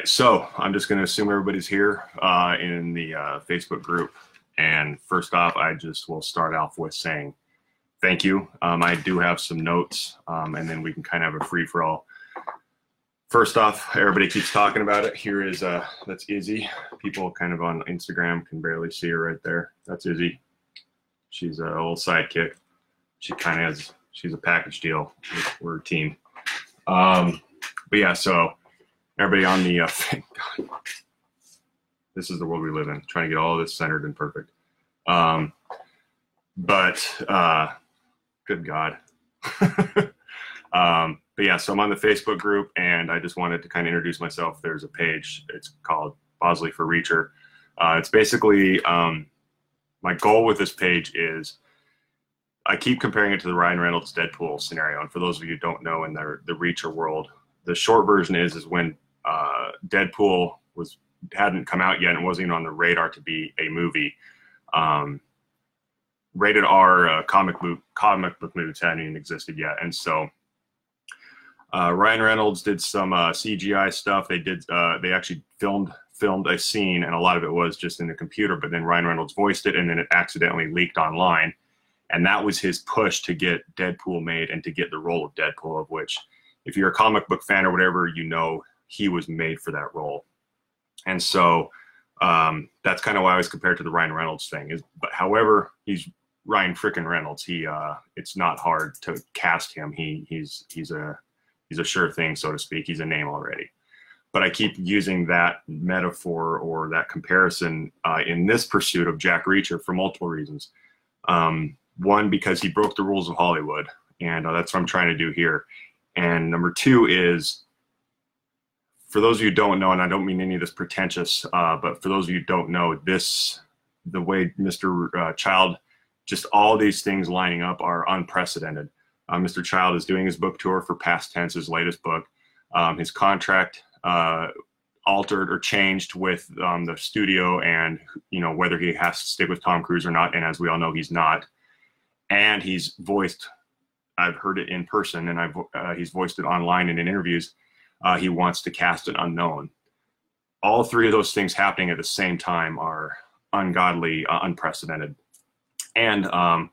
right, so I'm just going to assume everybody's here uh, in the uh, Facebook group. And first off, I just will start off with saying thank you. Um, I do have some notes, um, and then we can kind of have a free for all. First off, everybody keeps talking about it. Here is uh, that's Izzy. People kind of on Instagram can barely see her right there. That's Izzy. She's a old sidekick. She kind of has. She's a package deal. We're a team. Um, but yeah, so everybody on the uh, God, this is the world we live in. Trying to get all this centered and perfect. Um, but uh, good God. um, but yeah, so I'm on the Facebook group, and I just wanted to kind of introduce myself. There's a page. It's called Bosley for Reacher. Uh, it's basically um, my goal with this page is I keep comparing it to the Ryan Reynolds Deadpool scenario. And for those of you who don't know, in the the Reacher world, the short version is is when uh, Deadpool was hadn't come out yet and wasn't even on the radar to be a movie. Um, rated R uh, comic book comic book movies hadn't even existed yet, and so uh, Ryan Reynolds did some uh, CGI stuff. They did uh, they actually filmed filmed a scene, and a lot of it was just in the computer. But then Ryan Reynolds voiced it, and then it accidentally leaked online, and that was his push to get Deadpool made and to get the role of Deadpool. Of which, if you're a comic book fan or whatever, you know he was made for that role, and so. Um, that's kind of why I was compared to the Ryan Reynolds thing. Is but however, he's Ryan frickin' Reynolds. He uh, it's not hard to cast him. He he's he's a he's a sure thing, so to speak. He's a name already. But I keep using that metaphor or that comparison uh, in this pursuit of Jack Reacher for multiple reasons. Um, one, because he broke the rules of Hollywood, and uh, that's what I'm trying to do here. And number two is, for those of you who don't know, and I don't mean any of this pretentious, uh, but for those of you who don't know, this the way Mr. Uh, Child, just all these things lining up are unprecedented. Uh, Mr. Child is doing his book tour for Past Tense, his latest book. Um, his contract uh, altered or changed with um, the studio, and you know whether he has to stick with Tom Cruise or not. And as we all know, he's not. And he's voiced. I've heard it in person, and I've uh, he's voiced it online and in interviews. Uh, he wants to cast an unknown. All three of those things happening at the same time are ungodly, uh, unprecedented, and um,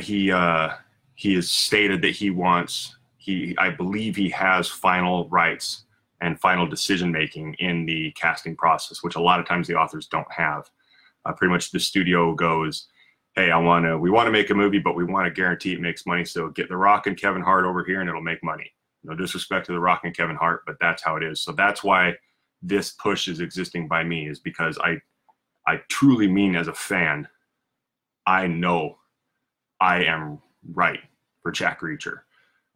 he uh, he has stated that he wants he I believe he has final rights and final decision making in the casting process, which a lot of times the authors don't have. Uh, pretty much the studio goes, "Hey, I want to we want to make a movie, but we want to guarantee it makes money. So get The Rock and Kevin Hart over here, and it'll make money." No disrespect to The Rock and Kevin Hart, but that's how it is. So that's why this push is existing by me is because I I truly mean as a fan, I know I am right for Jack Reacher.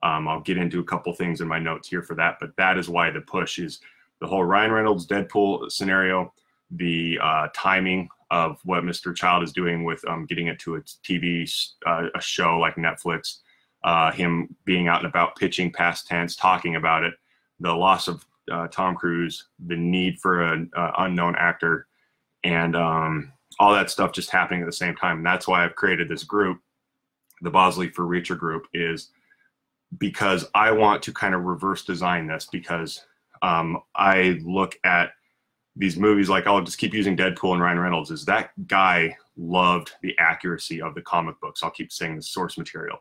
Um, I'll get into a couple things in my notes here for that, but that is why the push is the whole Ryan Reynolds Deadpool scenario, the uh, timing of what Mr. Child is doing with um, getting it to a TV uh, a show like Netflix, uh, him being out and about pitching past tense, talking about it, the loss of uh, Tom Cruise, the need for an unknown actor, and um, all that stuff just happening at the same time. And that's why I've created this group the Bosley for Reacher group is because I want to kind of reverse design this because um, I look at these movies like I'll just keep using Deadpool and Ryan Reynolds is that guy loved the accuracy of the comic books. I'll keep saying the source material.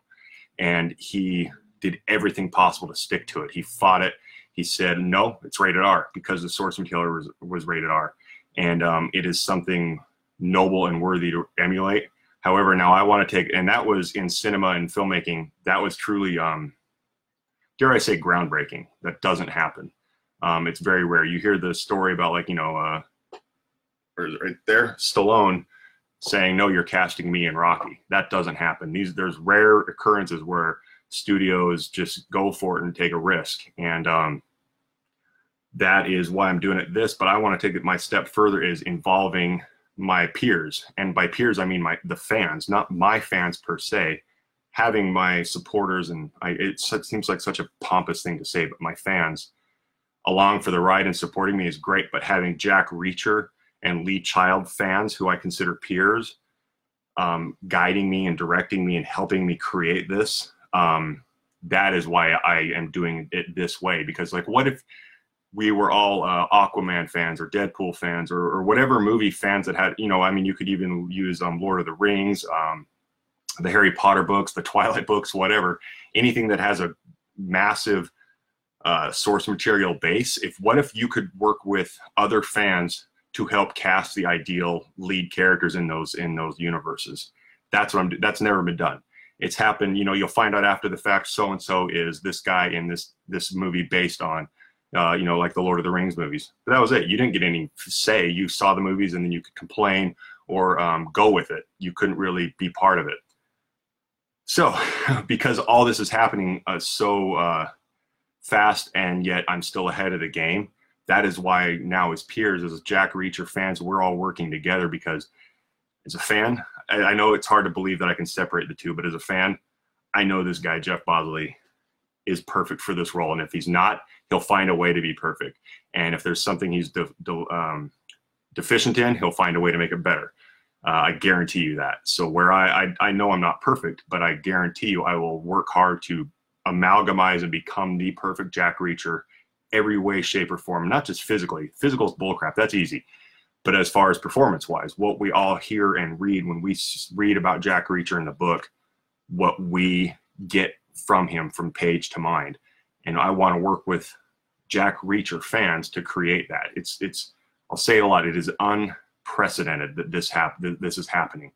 And he did everything possible to stick to it. He fought it. He said, no, it's rated R because the source material was, was rated R. And um, it is something noble and worthy to emulate. However, now I want to take, and that was in cinema and filmmaking, that was truly, um, dare I say, groundbreaking. That doesn't happen. Um, it's very rare. You hear the story about, like, you know, uh, right there, Stallone saying, no, you're casting me in Rocky. That doesn't happen. These There's rare occurrences where studios just go for it and take a risk. And, um, that is why I'm doing it this, but I want to take it my step further is involving my peers and by peers i mean my the fans not my fans per se having my supporters and I, it seems like such a pompous thing to say but my fans along for the ride and supporting me is great but having jack reacher and lee child fans who i consider peers um, guiding me and directing me and helping me create this um, that is why i am doing it this way because like what if we were all uh, Aquaman fans or Deadpool fans or, or, whatever movie fans that had, you know, I mean, you could even use um, Lord of the Rings, um, the Harry Potter books, the Twilight books, whatever, anything that has a massive uh, source material base. If what if you could work with other fans to help cast the ideal lead characters in those in those universes? That's what I'm. That's never been done. It's happened. You know, you'll find out after the fact. So and so is this guy in this this movie based on uh, you know, like the Lord of the Rings movies. But that was it. You didn't get any say. You saw the movies and then you could complain or um, go with it. You couldn't really be part of it. So, because all this is happening uh, so uh, fast and yet I'm still ahead of the game, that is why now as peers, as Jack Reacher fans, we're all working together because as a fan, I, I know it's hard to believe that I can separate the two, but as a fan, I know this guy, Jeff Bosley, is perfect for this role. And if he's not, he'll find a way to be perfect. And if there's something he's de- de- um, deficient in, he'll find a way to make it better. Uh, I guarantee you that. So where I, I, I know I'm not perfect, but I guarantee you I will work hard to amalgamize and become the perfect Jack Reacher every way, shape, or form. Not just physically. Physical is bullcrap. That's easy. But as far as performance wise, what we all hear and read when we read about Jack Reacher in the book, what we get from him from page to mind and I want to work with Jack Reacher fans to create that. It's it's I'll say it a lot. It is unprecedented that this hap- that this is happening.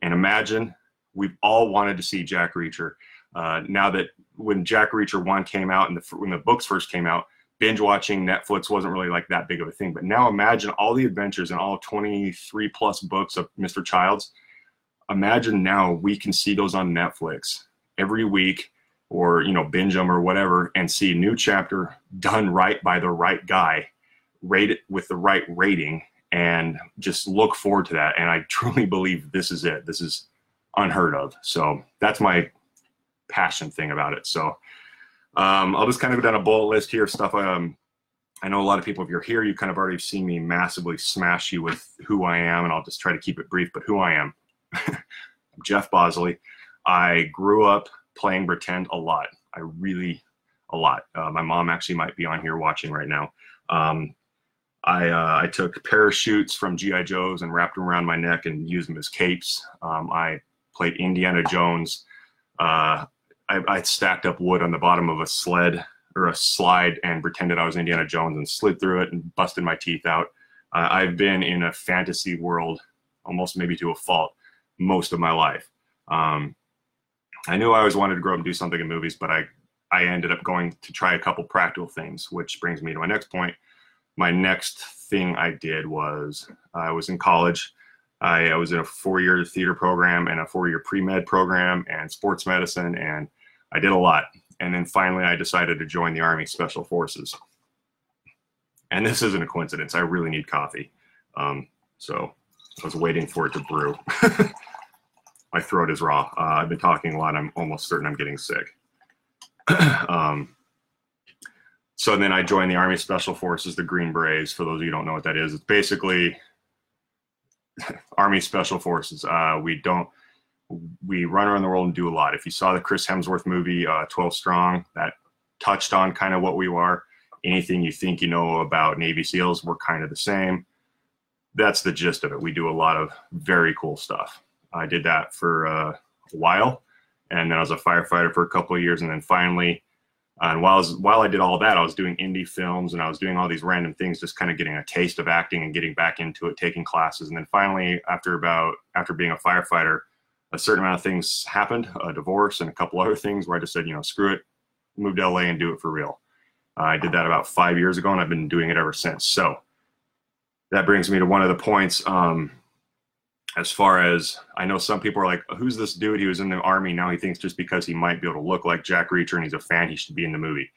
And imagine we've all wanted to see Jack Reacher. Uh, now that when Jack Reacher one came out and the when the books first came out, binge watching Netflix wasn't really like that big of a thing. But now imagine all the adventures and all 23 plus books of Mr. Childs. Imagine now we can see those on Netflix every week or you know binge them or whatever and see a new chapter done right by the right guy rate it with the right rating and just look forward to that and i truly believe this is it this is unheard of so that's my passion thing about it so um, i'll just kind of go down a bullet list here of stuff um, i know a lot of people if you're here you kind of already seen me massively smash you with who i am and i'll just try to keep it brief but who i am jeff bosley i grew up playing pretend a lot. I really, a lot. Uh, my mom actually might be on here watching right now. Um, I, uh, I took parachutes from GI Joes and wrapped them around my neck and used them as capes. Um, I played Indiana Jones. Uh, I, I, stacked up wood on the bottom of a sled or a slide and pretended I was Indiana Jones and slid through it and busted my teeth out. Uh, I've been in a fantasy world almost maybe to a fault most of my life. Um, I knew I always wanted to grow up and do something in movies, but I I ended up going to try a couple practical things, which brings me to my next point. My next thing I did was I was in college. I, I was in a four-year theater program and a four-year pre-med program and sports medicine, and I did a lot. And then finally, I decided to join the Army Special Forces. And this isn't a coincidence. I really need coffee, um, so I was waiting for it to brew. my throat is raw. Uh, I've been talking a lot. I'm almost certain I'm getting sick. um, so then I joined the Army Special Forces, the Green Berets. For those of you don't know what that is, it's basically Army Special Forces. Uh, we don't we run around the world and do a lot. If you saw the Chris Hemsworth movie, uh, 12 Strong, that touched on kind of what we are. Anything you think you know about Navy SEALs, we're kind of the same. That's the gist of it. We do a lot of very cool stuff. I did that for uh, a while, and then I was a firefighter for a couple of years, and then finally, and while I was, while I did all that, I was doing indie films and I was doing all these random things, just kind of getting a taste of acting and getting back into it, taking classes, and then finally, after about after being a firefighter, a certain amount of things happened, a divorce and a couple other things, where I just said, you know, screw it, move to LA and do it for real. Uh, I did that about five years ago, and I've been doing it ever since. So that brings me to one of the points. Um, as far as I know, some people are like, "Who's this dude? He was in the army. Now he thinks just because he might be able to look like Jack Reacher and he's a fan, he should be in the movie."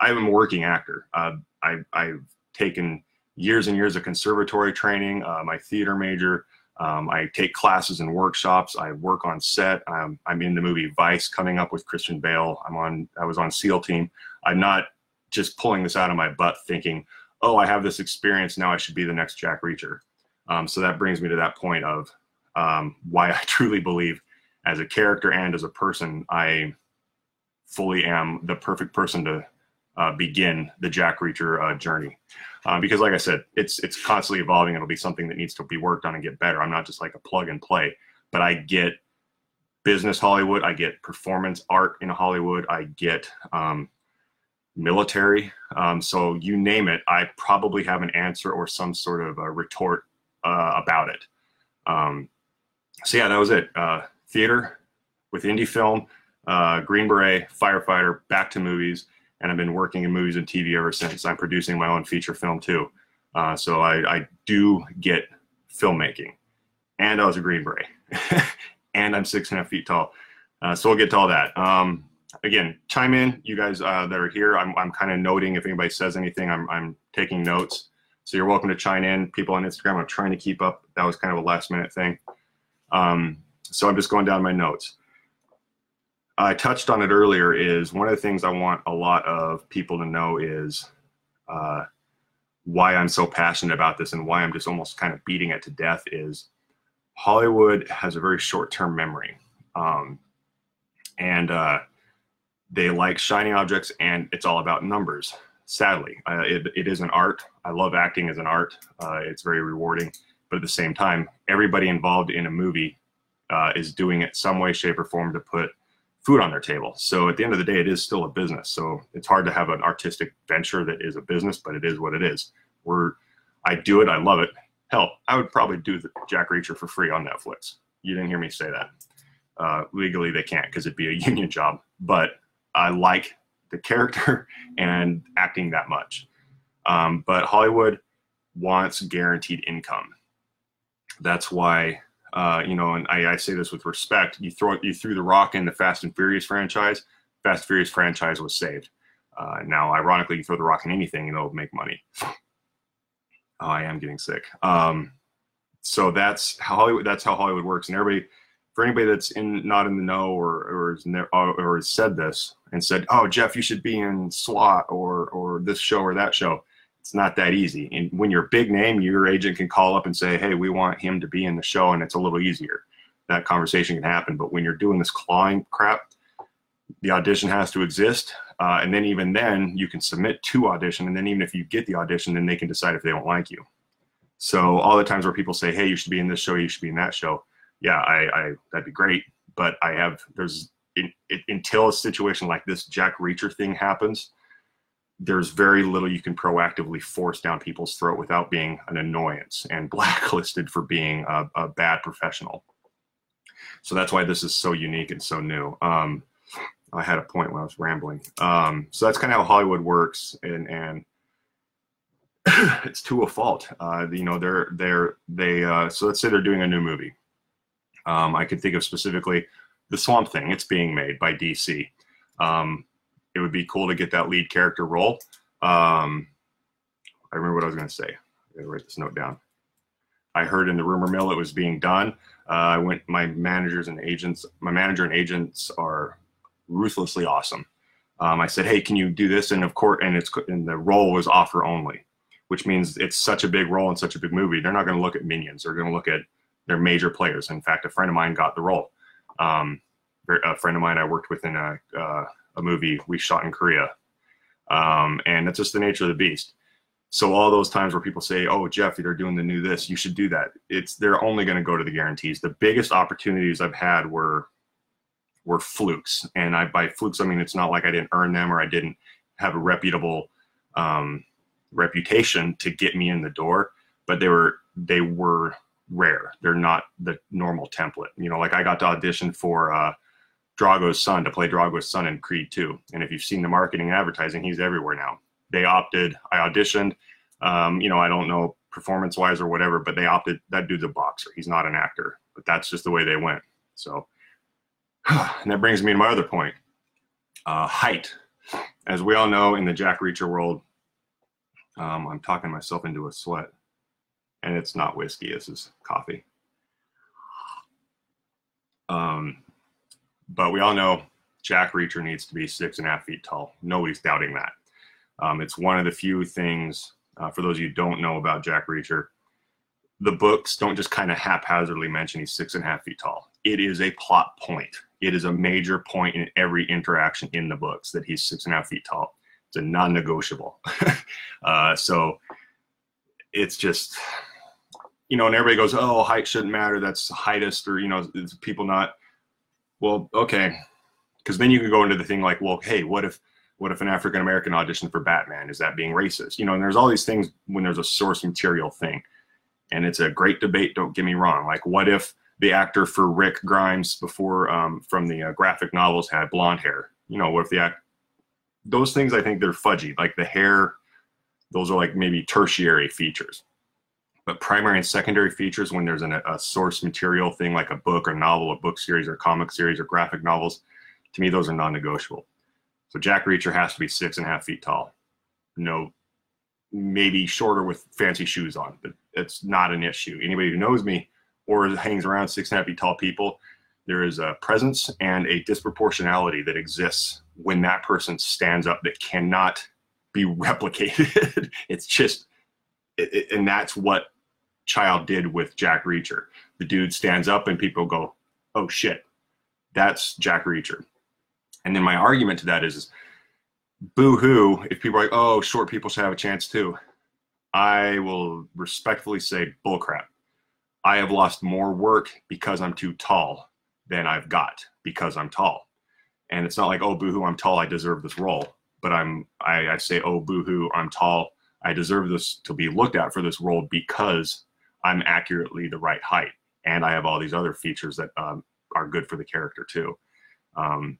I'm a working actor. Uh, I, I've taken years and years of conservatory training. Uh, my theater major. Um, I take classes and workshops. I work on set. I'm, I'm in the movie Vice coming up with Christian Bale. I'm on. I was on SEAL team. I'm not just pulling this out of my butt thinking, "Oh, I have this experience. Now I should be the next Jack Reacher." Um, so that brings me to that point of um, why I truly believe, as a character and as a person, I fully am the perfect person to uh, begin the Jack Reacher uh, journey. Uh, because, like I said, it's it's constantly evolving. It'll be something that needs to be worked on and get better. I'm not just like a plug and play, but I get business Hollywood, I get performance art in Hollywood, I get um, military. Um, so you name it, I probably have an answer or some sort of a retort uh, about it. Um, so yeah, that was it. Uh, theater with indie film, uh, Green Beret, firefighter, back to movies, and I've been working in movies and TV ever since. I'm producing my own feature film too, uh, so I, I, do get filmmaking, and I was a Green Beret, and I'm six and a half feet tall. Uh, so we'll get to all that. Um, again, chime in, you guys uh, that are here. I'm, I'm kind of noting if anybody says anything. I'm, I'm taking notes. So you're welcome to chime in. People on Instagram, I'm trying to keep up. That was kind of a last minute thing. Um, so I'm just going down my notes. I touched on it earlier. Is one of the things I want a lot of people to know is uh, why I'm so passionate about this and why I'm just almost kind of beating it to death. Is Hollywood has a very short term memory, um, and uh, they like shiny objects, and it's all about numbers. Sadly, uh, it, it is an art. I love acting as an art. Uh, it's very rewarding, but at the same time, everybody involved in a movie uh, is doing it some way, shape, or form to put food on their table. So at the end of the day, it is still a business. So it's hard to have an artistic venture that is a business, but it is what it is. We're, I do it. I love it. Hell, I would probably do the Jack Reacher for free on Netflix. You didn't hear me say that. Uh, legally, they can't because it'd be a union job. But I like the character and acting that much. Um, but Hollywood wants guaranteed income. That's why uh, you know, and I, I, say this with respect. You throw you threw the rock in the Fast and Furious franchise. Fast and Furious franchise was saved. Uh, now, ironically, you throw the rock in anything, and it'll make money. Oh, I am getting sick. Um, so that's how Hollywood. That's how Hollywood works. And everybody, for anybody that's in not in the know or or has, ne- or has said this and said, "Oh, Jeff, you should be in SWAT or or this show or that show." It's not that easy. And when you're a big name, your agent can call up and say, "Hey, we want him to be in the show," and it's a little easier. That conversation can happen. But when you're doing this clawing crap, the audition has to exist, uh, and then even then, you can submit to audition, and then even if you get the audition, then they can decide if they don't like you. So all the times where people say, "Hey, you should be in this show, you should be in that show," yeah, I, I that'd be great. But I have there's it, until a situation like this Jack Reacher thing happens there's very little you can proactively force down people's throat without being an annoyance and blacklisted for being a, a bad professional. So that's why this is so unique and so new. Um, I had a point when I was rambling. Um, so that's kind of how Hollywood works, and and it's to a fault. Uh, you know, they're they're they. Uh, so let's say they're doing a new movie. Um, I could think of specifically the Swamp Thing. It's being made by DC. Um, it would be cool to get that lead character role. Um, I remember what I was going to say. I gotta write this note down. I heard in the rumor mill it was being done. Uh, I went. My managers and agents. My manager and agents are ruthlessly awesome. Um, I said, "Hey, can you do this?" And of course, and it's and the role was offer only, which means it's such a big role in such a big movie. They're not going to look at minions. They're going to look at their major players. In fact, a friend of mine got the role. Um, a friend of mine I worked with in a uh, a movie we shot in Korea. Um, and that's just the nature of the beast. So all those times where people say, "Oh, Jeff, they're doing the new this, you should do that." It's they're only going to go to the guarantees. The biggest opportunities I've had were were flukes, and I by flukes I mean it's not like I didn't earn them or I didn't have a reputable um, reputation to get me in the door, but they were they were rare. They're not the normal template. You know, like I got to audition for uh, Drago's son to play Drago's son in Creed 2. And if you've seen the marketing and advertising, he's everywhere now. They opted, I auditioned, um, you know, I don't know performance wise or whatever, but they opted, that dude's a boxer. He's not an actor, but that's just the way they went. So, and that brings me to my other point uh, height. As we all know in the Jack Reacher world, um, I'm talking myself into a sweat. And it's not whiskey, this is coffee. Um, but we all know Jack Reacher needs to be six and a half feet tall. Nobody's doubting that. Um, it's one of the few things, uh, for those you who don't know about Jack Reacher, the books don't just kind of haphazardly mention he's six and a half feet tall. It is a plot point. It is a major point in every interaction in the books that he's six and a half feet tall. It's a non-negotiable. uh, so it's just, you know, and everybody goes, "Oh, height shouldn't matter. That's heightist," or you know, people not. Well, okay, because then you can go into the thing like, well, hey, what if what if an African American auditioned for Batman? Is that being racist? You know, and there's all these things when there's a source material thing. And it's a great debate, don't get me wrong. Like, what if the actor for Rick Grimes before um, from the uh, graphic novels had blonde hair? You know, what if the act, those things I think they're fudgy. Like the hair, those are like maybe tertiary features. But primary and secondary features, when there's an, a source material thing like a book or novel, a book series or comic series or graphic novels, to me, those are non negotiable. So Jack Reacher has to be six and a half feet tall. No, maybe shorter with fancy shoes on, but it's not an issue. Anybody who knows me or hangs around six and a half feet tall people, there is a presence and a disproportionality that exists when that person stands up that cannot be replicated. it's just, it, it, and that's what Child did with Jack Reacher. The dude stands up and people go, oh shit, that's Jack Reacher. And then my argument to that is, is boo hoo, if people are like, oh, short people should have a chance too. I will respectfully say bullcrap. I have lost more work because I'm too tall than I've got because I'm tall. And it's not like, oh, boo hoo, I'm tall, I deserve this role. But I'm, I, I say, oh, boo hoo, I'm tall, I deserve this to be looked at for this role because I'm accurately the right height. And I have all these other features that um, are good for the character too. Um,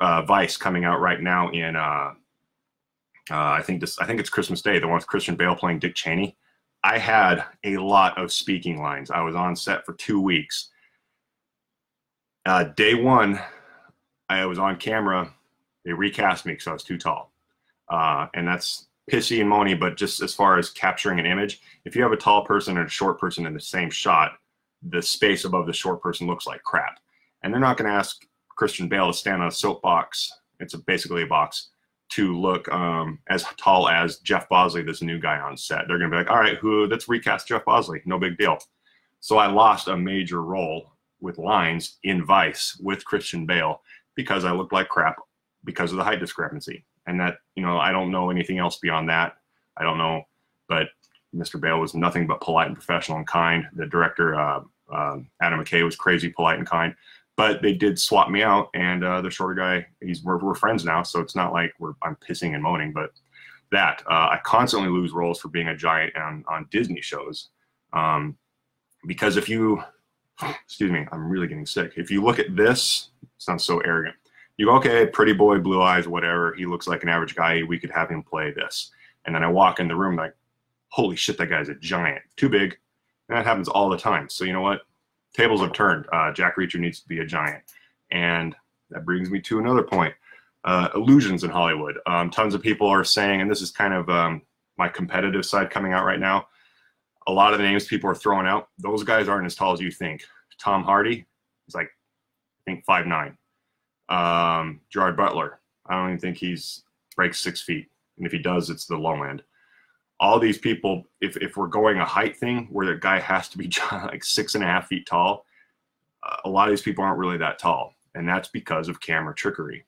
uh, Vice coming out right now in uh, uh, I think this I think it's Christmas Day, the one with Christian Bale playing Dick Cheney. I had a lot of speaking lines. I was on set for two weeks. Uh, day one, I was on camera. They recast me because I was too tall, uh, and that's pissy and moany. But just as far as capturing an image, if you have a tall person and a short person in the same shot, the space above the short person looks like crap. And they're not going to ask Christian Bale to stand on a soapbox. It's a, basically a box to look um, as tall as Jeff Bosley, this new guy on set. They're going to be like, all right, who? Let's recast Jeff Bosley. No big deal. So I lost a major role with lines in Vice with Christian Bale because I looked like crap because of the height discrepancy. And that, you know, I don't know anything else beyond that. I don't know, but Mr. Bale was nothing but polite and professional and kind. The director, uh, uh, Adam McKay, was crazy polite and kind but they did swap me out, and uh, the shorter guy, he's we're, we're friends now, so it's not like we're I'm pissing and moaning, but that uh, I constantly lose roles for being a giant on on Disney shows, um, because if you, excuse me, I'm really getting sick. If you look at this, sounds so arrogant. You go, okay, pretty boy, blue eyes, whatever. He looks like an average guy. We could have him play this, and then I walk in the room like, holy shit, that guy's a giant, too big. And that happens all the time. So you know what? tables have turned. Uh, Jack Reacher needs to be a giant. And that brings me to another point uh, illusions in Hollywood. Um, tons of people are saying, and this is kind of um, my competitive side coming out right now. A lot of the names people are throwing out, those guys aren't as tall as you think. Tom Hardy is like, I think, five nine. Um, Gerard Butler, I don't even think he's breaks six feet. And if he does, it's the low end all these people, if, if we're going a height thing where the guy has to be like six and a half feet tall, uh, a lot of these people aren't really that tall. And that's because of camera trickery.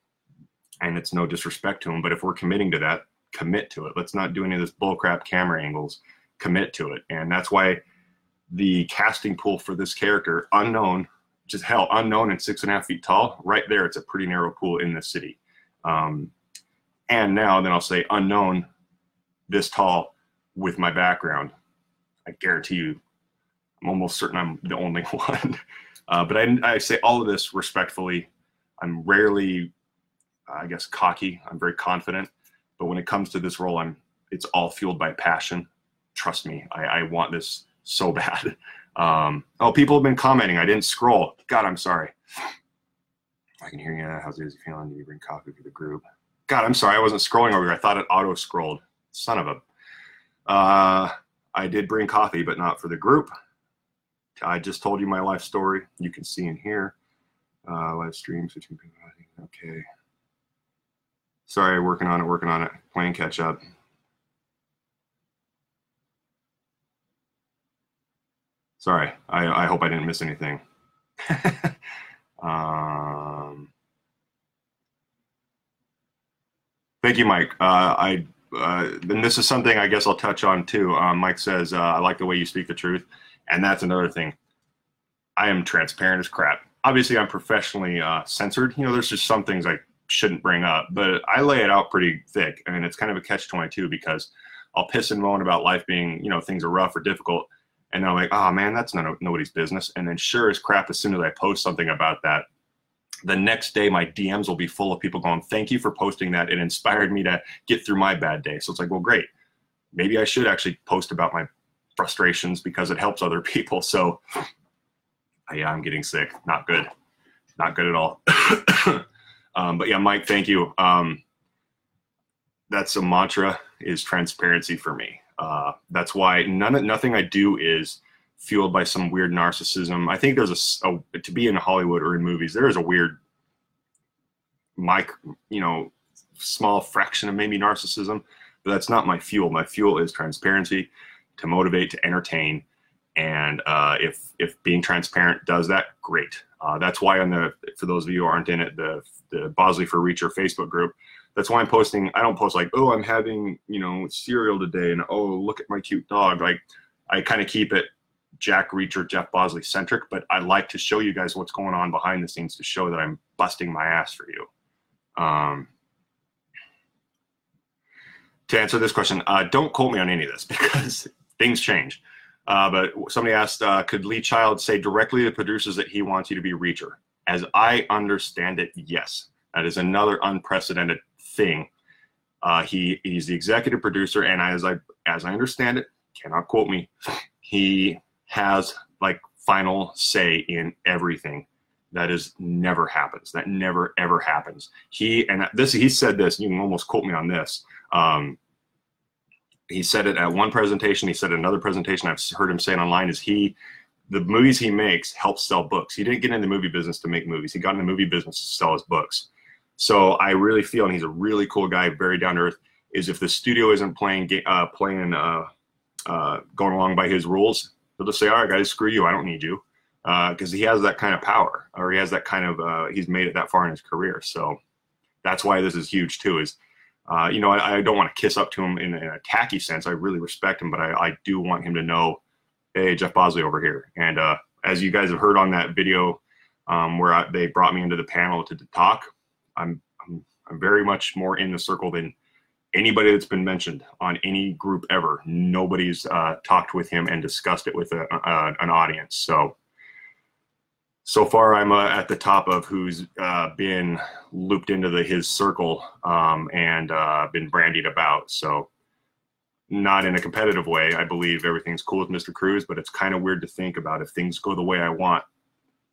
And it's no disrespect to them, but if we're committing to that, commit to it. Let's not do any of this bullcrap camera angles. Commit to it. And that's why the casting pool for this character, unknown, just hell, unknown and six and a half feet tall, right there, it's a pretty narrow pool in the city. Um, and now, then I'll say unknown, this tall, with my background, I guarantee you, I'm almost certain I'm the only one. Uh, but I, I say all of this respectfully. I'm rarely, I guess, cocky. I'm very confident. But when it comes to this role, I'm. It's all fueled by passion. Trust me, I, I want this so bad. Um, oh, people have been commenting. I didn't scroll. God, I'm sorry. I can hear you. How's it feeling? Do you bring coffee for the group? God, I'm sorry. I wasn't scrolling over here. I thought it auto scrolled. Son of a uh, I did bring coffee, but not for the group. I just told you my life story. You can see in here. Uh, live streams between people. Okay. Sorry, working on it, working on it. Playing catch up. Sorry, I, I hope I didn't miss anything. um, Thank you, Mike. Uh, I uh, and this is something I guess I'll touch on too. Um, Mike says uh, I like the way you speak the truth, and that's another thing. I am transparent as crap. Obviously, I'm professionally uh, censored. You know, there's just some things I shouldn't bring up, but I lay it out pretty thick. I mean, it's kind of a catch 22 because I'll piss and moan about life being, you know, things are rough or difficult. And I'm like, oh man, that's nobody's business. And then sure as crap, as soon as I post something about that, the next day my DMs will be full of people going, thank you for posting that. It inspired me to get through my bad day. So it's like, well, great. Maybe I should actually post about my frustrations because it helps other people. So yeah, I'm getting sick. Not good. Not good at all. um, but yeah, Mike, thank you. Um, that's a mantra is transparency for me. Uh, that's why none nothing I do is fueled by some weird narcissism. I think there's a, a to be in Hollywood or in movies, there is a weird, mic, you know, small fraction of maybe narcissism, but that's not my fuel. My fuel is transparency, to motivate, to entertain, and uh, if if being transparent does that, great. Uh, that's why on the for those of you who aren't in it, the the Bosley for Reacher Facebook group. That's why I'm posting. I don't post like, oh, I'm having you know cereal today, and oh, look at my cute dog. Like, I kind of keep it Jack Reacher, Jeff Bosley centric, but I like to show you guys what's going on behind the scenes to show that I'm busting my ass for you. Um, to answer this question, uh, don't quote me on any of this because things change. Uh, but somebody asked, uh, could Lee Child say directly to producers that he wants you to be Reacher? As I understand it, yes. That is another unprecedented thing. Uh, he he's the executive producer, and as I as I understand it, cannot quote me. He has like final say in everything. That is never happens. That never ever happens. He and this he said this. You can almost quote me on this. Um, he said it at one presentation. He said another presentation. I've heard him say it online. Is he the movies he makes help sell books. He didn't get in the movie business to make movies. He got in the movie business to sell his books. So I really feel, and he's a really cool guy, very down to earth. Is if the studio isn't playing, uh, playing, uh, uh, going along by his rules, He'll just say, all right, guys, screw you. I don't need you. Because uh, he has that kind of power or he has that kind of, uh, he's made it that far in his career. So that's why this is huge too is, uh, you know, I, I don't want to kiss up to him in, in, a tacky sense. I really respect him, but I, I do want him to know, hey, Jeff Bosley over here. And as you guys have heard on that video um, where I, they brought me into the panel to, to talk, I'm, I'm, I'm very much more in the circle than anybody that's been mentioned on any group ever, nobody's uh, talked with him and discussed it with a, a, an audience. So, so far, I'm uh, at the top of who's uh, been looped into the his circle um, and uh, been brandied about. So, not in a competitive way. I believe everything's cool with Mr. Cruise, but it's kind of weird to think about if things go the way I want.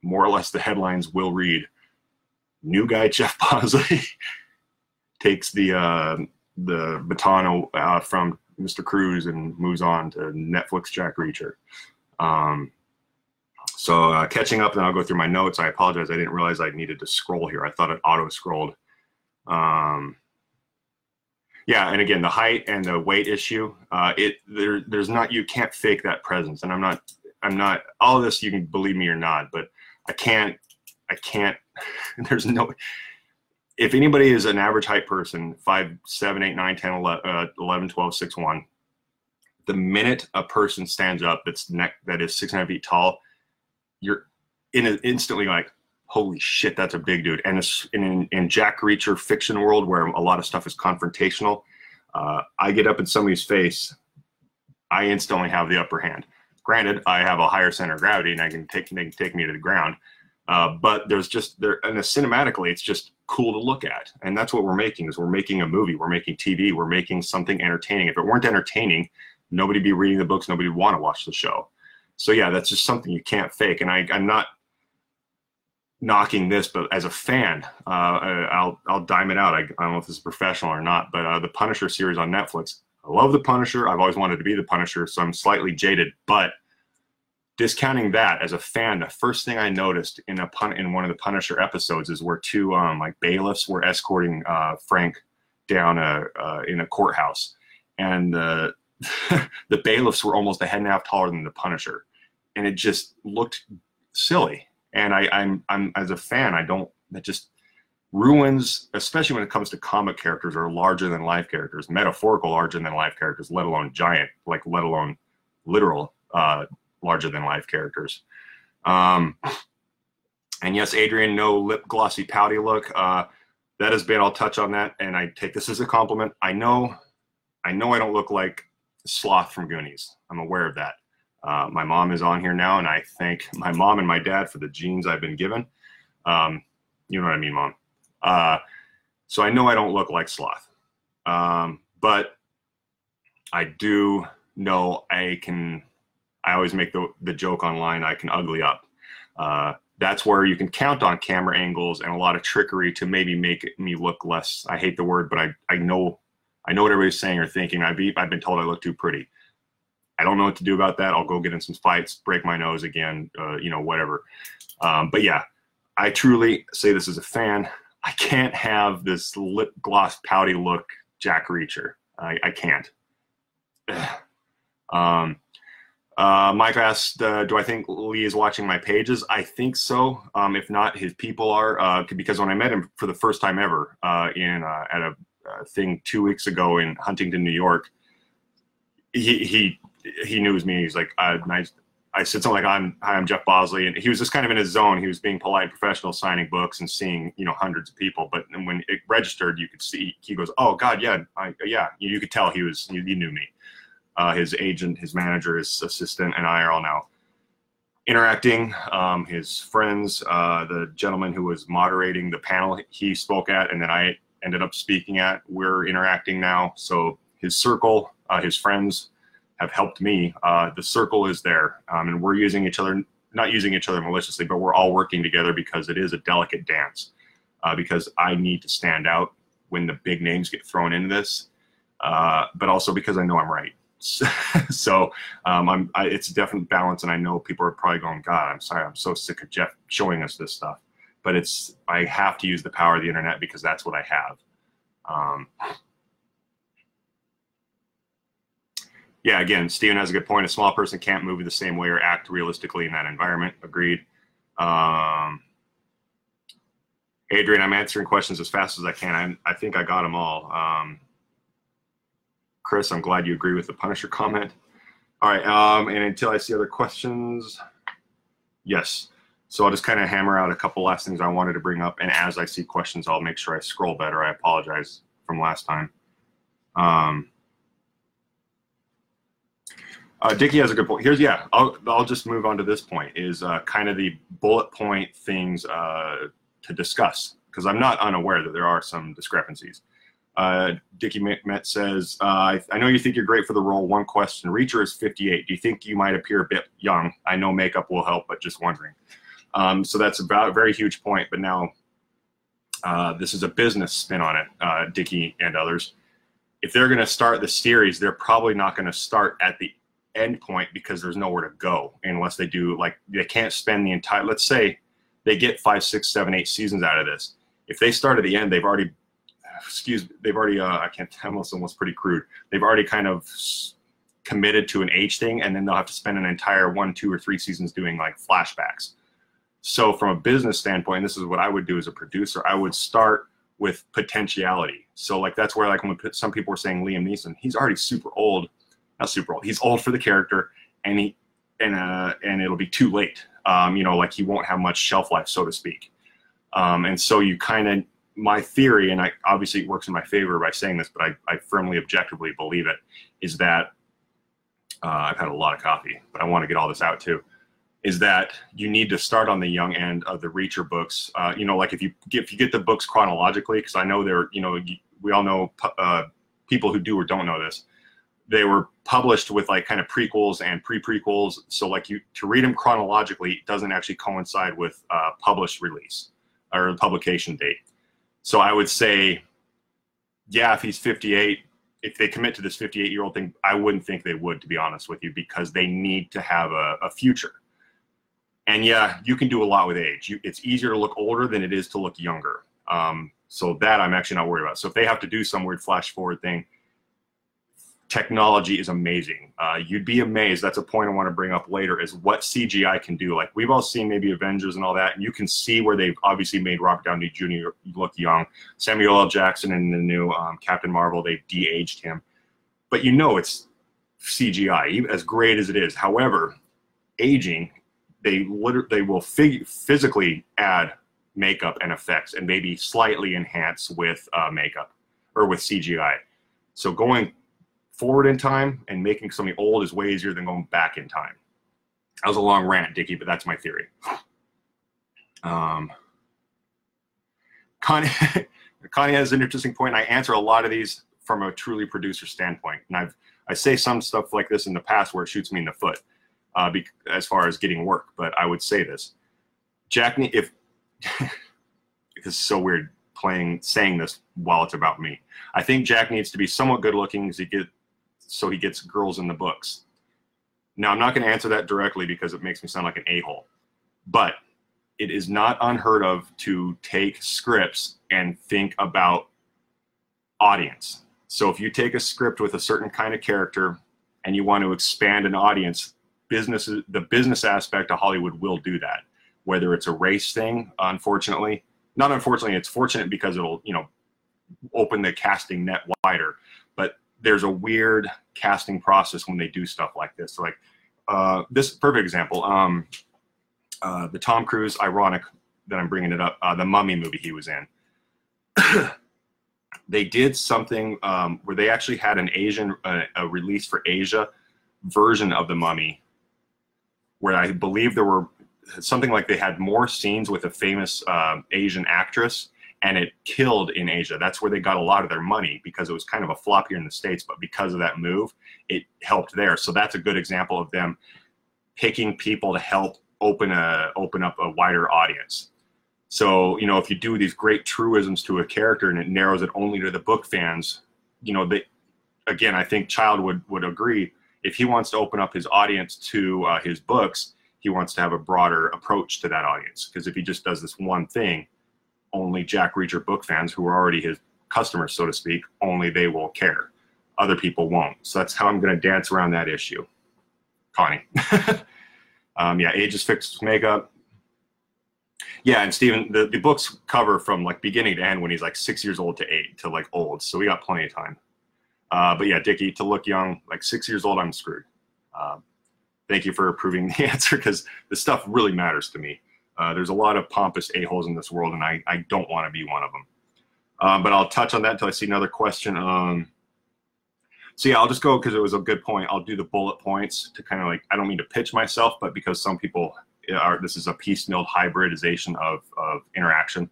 More or less, the headlines will read: "New guy Jeff Bosley takes the uh, the baton uh, from Mr. Cruise and moves on to Netflix Jack Reacher. Um, so uh, catching up, then I'll go through my notes. I apologize. I didn't realize I needed to scroll here. I thought it auto scrolled. Um, yeah, and again, the height and the weight issue. Uh, it there, there's not you can't fake that presence, and I'm not I'm not all of this. You can believe me or not, but I can't I can't. There's no if anybody is an average height person, 5, 7, 8, 9, 10, 11, uh, 11 12, 6, 1, the minute a person stands up that's neck that is 600 feet tall, you're in an instantly like, holy shit, that's a big dude. And in, in Jack Reacher fiction world where a lot of stuff is confrontational, uh, I get up in somebody's face, I instantly have the upper hand. Granted, I have a higher center of gravity and I can take, they can take me to the ground. Uh, but there's just there and cinematically it's just cool to look at. And that's what we're making is we're making a movie we're making tv we're making something entertaining. If it weren't entertaining nobody'd be reading the books nobody would want to watch the show. So yeah that's just something you can't fake. And I, i'm not knocking this but as a fan uh, i'll i'll dime it out. I, I, don't know if this is professional or not but uh, the punisher series on netflix i love the punisher. I've always wanted to be the punisher so i'm slightly jaded but discounting that as a fan, the first thing I noticed in a pun in one of the Punisher episodes is where two um, like bailiffs were escorting uh, Frank down a uh, in a courthouse, and the the bailiffs were almost a head and a half taller than the Punisher, and it just looked silly. And I, I'm I'm as a fan, I don't that just ruins, especially when it comes to comic characters or larger than life characters, metaphorical larger than life characters, let alone giant, like let alone literal uh, larger than life characters. Um, and yes, Adrian, no lip glossy pouty look. Uh, that has been. I'll touch on that, and I take this as a compliment. I know, I know, I don't look like Sloth from Goonies. I'm aware of that. Uh, my mom is on here now, and I thank my mom and my dad for the genes I've been given. Um, you know what I mean, mom. Uh, so I know I don't look like Sloth, um, but I do know I can. I always make the the joke online. I can ugly up. Uh, that's where you can count on camera angles and a lot of trickery to maybe make me look less. I hate the word, but I I know I know what everybody's saying or thinking. I've be, I've been told I look too pretty. I don't know what to do about that. I'll go get in some fights, break my nose again, uh, you know, whatever. Um, but yeah, I truly say this as a fan. I can't have this lip gloss pouty look Jack Reacher. I, I can't. um, uh, Mike asked, uh, "Do I think Lee is watching my pages?" I think so. Um, if not, his people are uh, because when I met him for the first time ever uh, in uh, at a thing two weeks ago in Huntington, New York, he he he knew me. He's like, uh, nice. I said something like, "I'm hi, I'm Jeff Bosley," and he was just kind of in his zone. He was being polite, and professional, signing books and seeing you know hundreds of people. But when it registered, you could see he goes, "Oh God, yeah, I, yeah." You, could tell he was he knew me. Uh, his agent, his manager, his assistant, and I are all now interacting. Um, his friends, uh, the gentleman who was moderating the panel he spoke at, and then I ended up speaking at, we're interacting now. So his circle, uh, his friends, have helped me. Uh, the circle is there, um, and we're using each other, not using each other maliciously, but we're all working together because it is a delicate dance. Uh, because I need to stand out when the big names get thrown into this, uh, but also because I know I'm right. so um, I'm, I, it's a definite balance, and I know people are probably going, "God, I'm sorry, I'm so sick of Jeff showing us this stuff." But it's I have to use the power of the internet because that's what I have. Um, yeah, again, Steven has a good point. A small person can't move the same way or act realistically in that environment. Agreed. Um, Adrian, I'm answering questions as fast as I can. I, I think I got them all. Um, Chris, I'm glad you agree with the Punisher comment. All right, um, and until I see other questions, yes. So I'll just kind of hammer out a couple last things I wanted to bring up, and as I see questions, I'll make sure I scroll better. I apologize from last time. Um, uh, Dickie has a good point. Here's yeah. I'll I'll just move on to this point. Is uh, kind of the bullet point things uh, to discuss because I'm not unaware that there are some discrepancies. Uh, Dickie Met says, uh, I, I, know you think you're great for the role. One question: Reacher is 58. Do you think you might appear a bit young? I know makeup will help, but just wondering. Um, so that's about a very huge point. But now, uh, this is a business spin on it. Uh, Dickie and others. If they're going to start the series, they're probably not going to start at the end point because there's nowhere to go unless they do like they can't spend the entire let's say they get five six seven eight seasons out of this if they start at the end they've already excuse me, they've already uh, i can't tell almost almost pretty crude they've already kind of committed to an age thing and then they'll have to spend an entire one two or three seasons doing like flashbacks so from a business standpoint this is what i would do as a producer i would start with potentiality so like that's where like when some people were saying liam neeson he's already super old not super old. He's old for the character, and he and uh, and it'll be too late. Um, you know, like he won't have much shelf life, so to speak. Um, and so you kind of my theory, and I obviously it works in my favor by saying this, but I, I firmly objectively believe it, is that uh, I've had a lot of coffee, but I want to get all this out too. Is that you need to start on the young end of the Reacher books? Uh, you know, like if you get, if you get the books chronologically, because I know they're you know we all know uh, people who do or don't know this they were published with like kind of prequels and pre-prequels so like you to read them chronologically doesn't actually coincide with uh, published release or publication date so i would say yeah if he's 58 if they commit to this 58 year old thing i wouldn't think they would to be honest with you because they need to have a, a future. And yeah you can do a lot with age. You, it's easier to look older than it is to look younger. Um, so that i'm actually not worried about. So if they have to do some weird flash forward thing technology is amazing. Uh, you'd be amazed. That's a point I want to bring up later is what CGI can do. Like we've all seen maybe Avengers and all that, and you can see where they've obviously made Robert Downey Jr. look young. Samuel L. Jackson in the new um, Captain Marvel, they've de-aged him, but you know it's CGI, as great as it is. However, aging, they literally they will fig- physically add makeup and effects, and maybe slightly enhance with uh, makeup or with CGI. So going forward in time and making something old is way easier than going back in time. That was a long rant, Dickie, but that's my theory. Um, Connie, Connie has an interesting point. I answer a lot of these from a truly producer standpoint, and I've I say some stuff like this in the past where it shoots me in the foot, uh, be, as far as getting work. But I would say this, Jack. If this is so weird playing saying this while it's about me, I think Jack needs to be somewhat good looking he get so he gets girls in the books. Now, I'm not going to answer that directly because it makes me sound like an a hole, but it is not unheard of to take scripts and think about audience. So if you take a script with a certain kind of character and you want to expand an audience, business the business aspect of Hollywood will do that. Whether it's a race thing, unfortunately, not unfortunately, it's fortunate because it'll you know open the casting net wider. There's a weird casting process when they do stuff like this. So like uh, this perfect example, um, uh, the Tom Cruise, ironic that I'm bringing it up, uh, the Mummy movie he was in. they did something um, where they actually had an Asian uh, a release for Asia version of the Mummy, where I believe there were something like they had more scenes with a famous uh, Asian actress and it killed in Asia. That's where they got a lot of their money because it was kind of a flop here in the States, but because of that move, it helped there. So that's a good example of them picking people to help open a open up a wider audience. So, you know, if you do these great truisms to a character and it narrows it only to the book fans, you know, they again, I think Child would would agree if he wants to open up his audience to uh, his books, he wants to have a broader approach to that audience. Because if he just does this one thing, only Jack Reacher book fans who are already his customers, so to speak, only they will care. Other people won't. So that's how I'm going to dance around that issue. Connie. um, yeah, ages fixed makeup. Yeah, and Steven, the, the books cover from like beginning to end when he's like six years old to eight to like old. So we got plenty of time. Uh, but yeah, Dickie, to look young, like six years old, I'm screwed. Uh, thank you for approving the answer because the stuff really matters to me. Uh, there's a lot of pompous a-holes in this world, and I, I don't want to be one of them. Um, but I'll touch on that until I see another question. Um, so yeah, I'll just go because it was a good point. I'll do the bullet points to kind of like, I don't mean to pitch myself, but because some people are, this is a piecemeal hybridization of, of interaction.